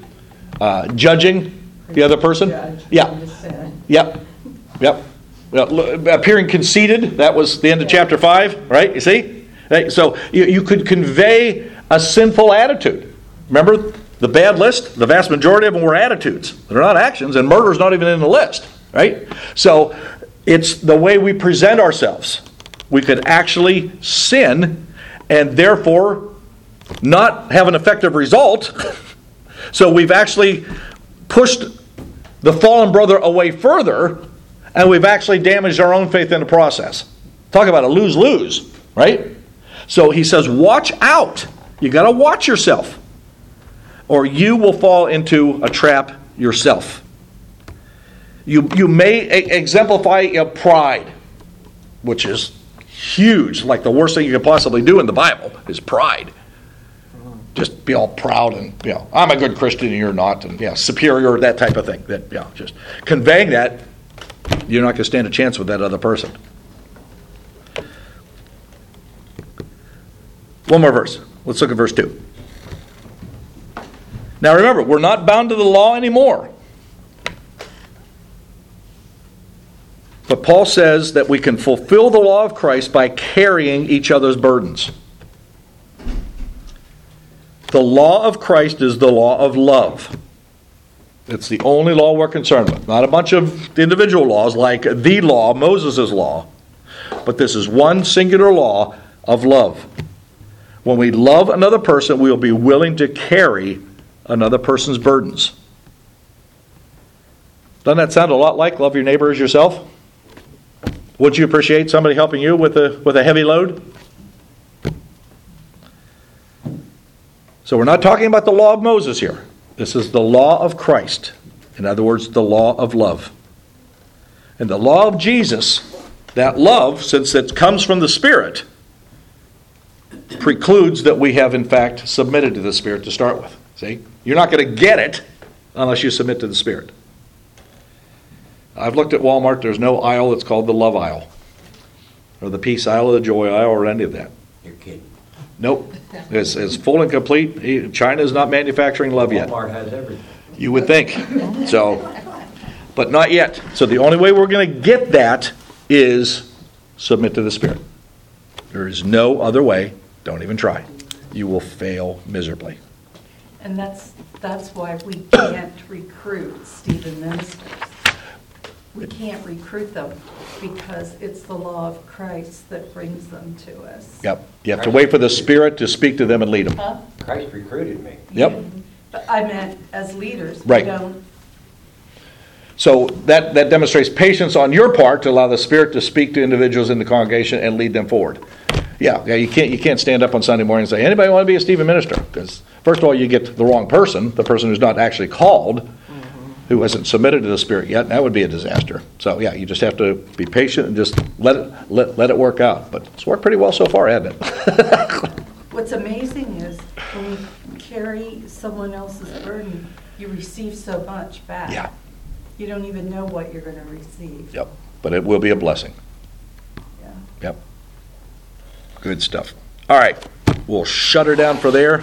uh, judging the other person. Judge, Yeah, yep, yep. Well, Appearing conceited, that was the end of chapter 5, right? You see? Right, So you, you could convey a sinful attitude. Remember the bad list? The vast majority of them were attitudes. They're not actions, and murder's not even in the list, right? So it's the way we present ourselves. We could actually sin and therefore not have an effective result. so we've actually pushed the fallen brother away further, and we've actually damaged our own faith in the process. Talk about a lose lose, right? So he says, Watch out. You got to watch yourself, or you will fall into a trap yourself. You, you may exemplify your pride, which is huge, like the worst thing you could possibly do in the Bible is pride just be all proud and you know I'm a good Christian and you're not and yeah superior that type of thing that yeah just conveying that you're not going to stand a chance with that other person. One more verse. Let's look at verse 2. Now remember, we're not bound to the law anymore. But Paul says that we can fulfill the law of Christ by carrying each other's burdens. The law of Christ is the law of love. It's the only law we're concerned with. Not a bunch of individual laws like the law, Moses' law, but this is one singular law of love. When we love another person, we will be willing to carry another person's burdens. Doesn't that sound a lot like love your neighbor as yourself? Would you appreciate somebody helping you with a, with a heavy load? So we're not talking about the law of Moses here. This is the law of Christ. In other words, the law of love. And the law of Jesus, that love, since it comes from the Spirit, precludes that we have, in fact, submitted to the Spirit to start with. See? You're not going to get it unless you submit to the Spirit. I've looked at Walmart, there's no aisle that's called the love aisle, or the peace aisle, or the joy aisle, or any of that. You're kidding. Nope. It's, it's full and complete. China is not manufacturing love yet. Walmart has everything. You would think. So, but not yet. So the only way we're going to get that is submit to the Spirit. There is no other way. Don't even try. You will fail miserably. And that's, that's why we can't recruit Stephen ministers. We can't recruit them because it's the law of Christ that brings them to us. Yep. You have to wait for the Spirit to speak to them and lead them. Huh? Christ recruited me. Yep. But I meant as leaders, we Right. don't, So that, that demonstrates patience on your part to allow the Spirit to speak to individuals in the congregation and lead them forward. Yeah, yeah, you can't you can't stand up on Sunday morning and say anybody want to be a Stephen minister because first of all you get the wrong person, the person who's not actually called, who hasn't submitted to the Spirit yet. That would be a disaster. So yeah, you just have to be patient and just let it let, let it work out. But it's worked pretty well so far, hasn't it? [laughs] what's amazing is when you carry someone else's burden, you receive so much back. Yeah. You don't even know what you're going to receive. Yep. But it will be a blessing. Yeah. Yep. Good stuff. All right, we'll shut her down for there.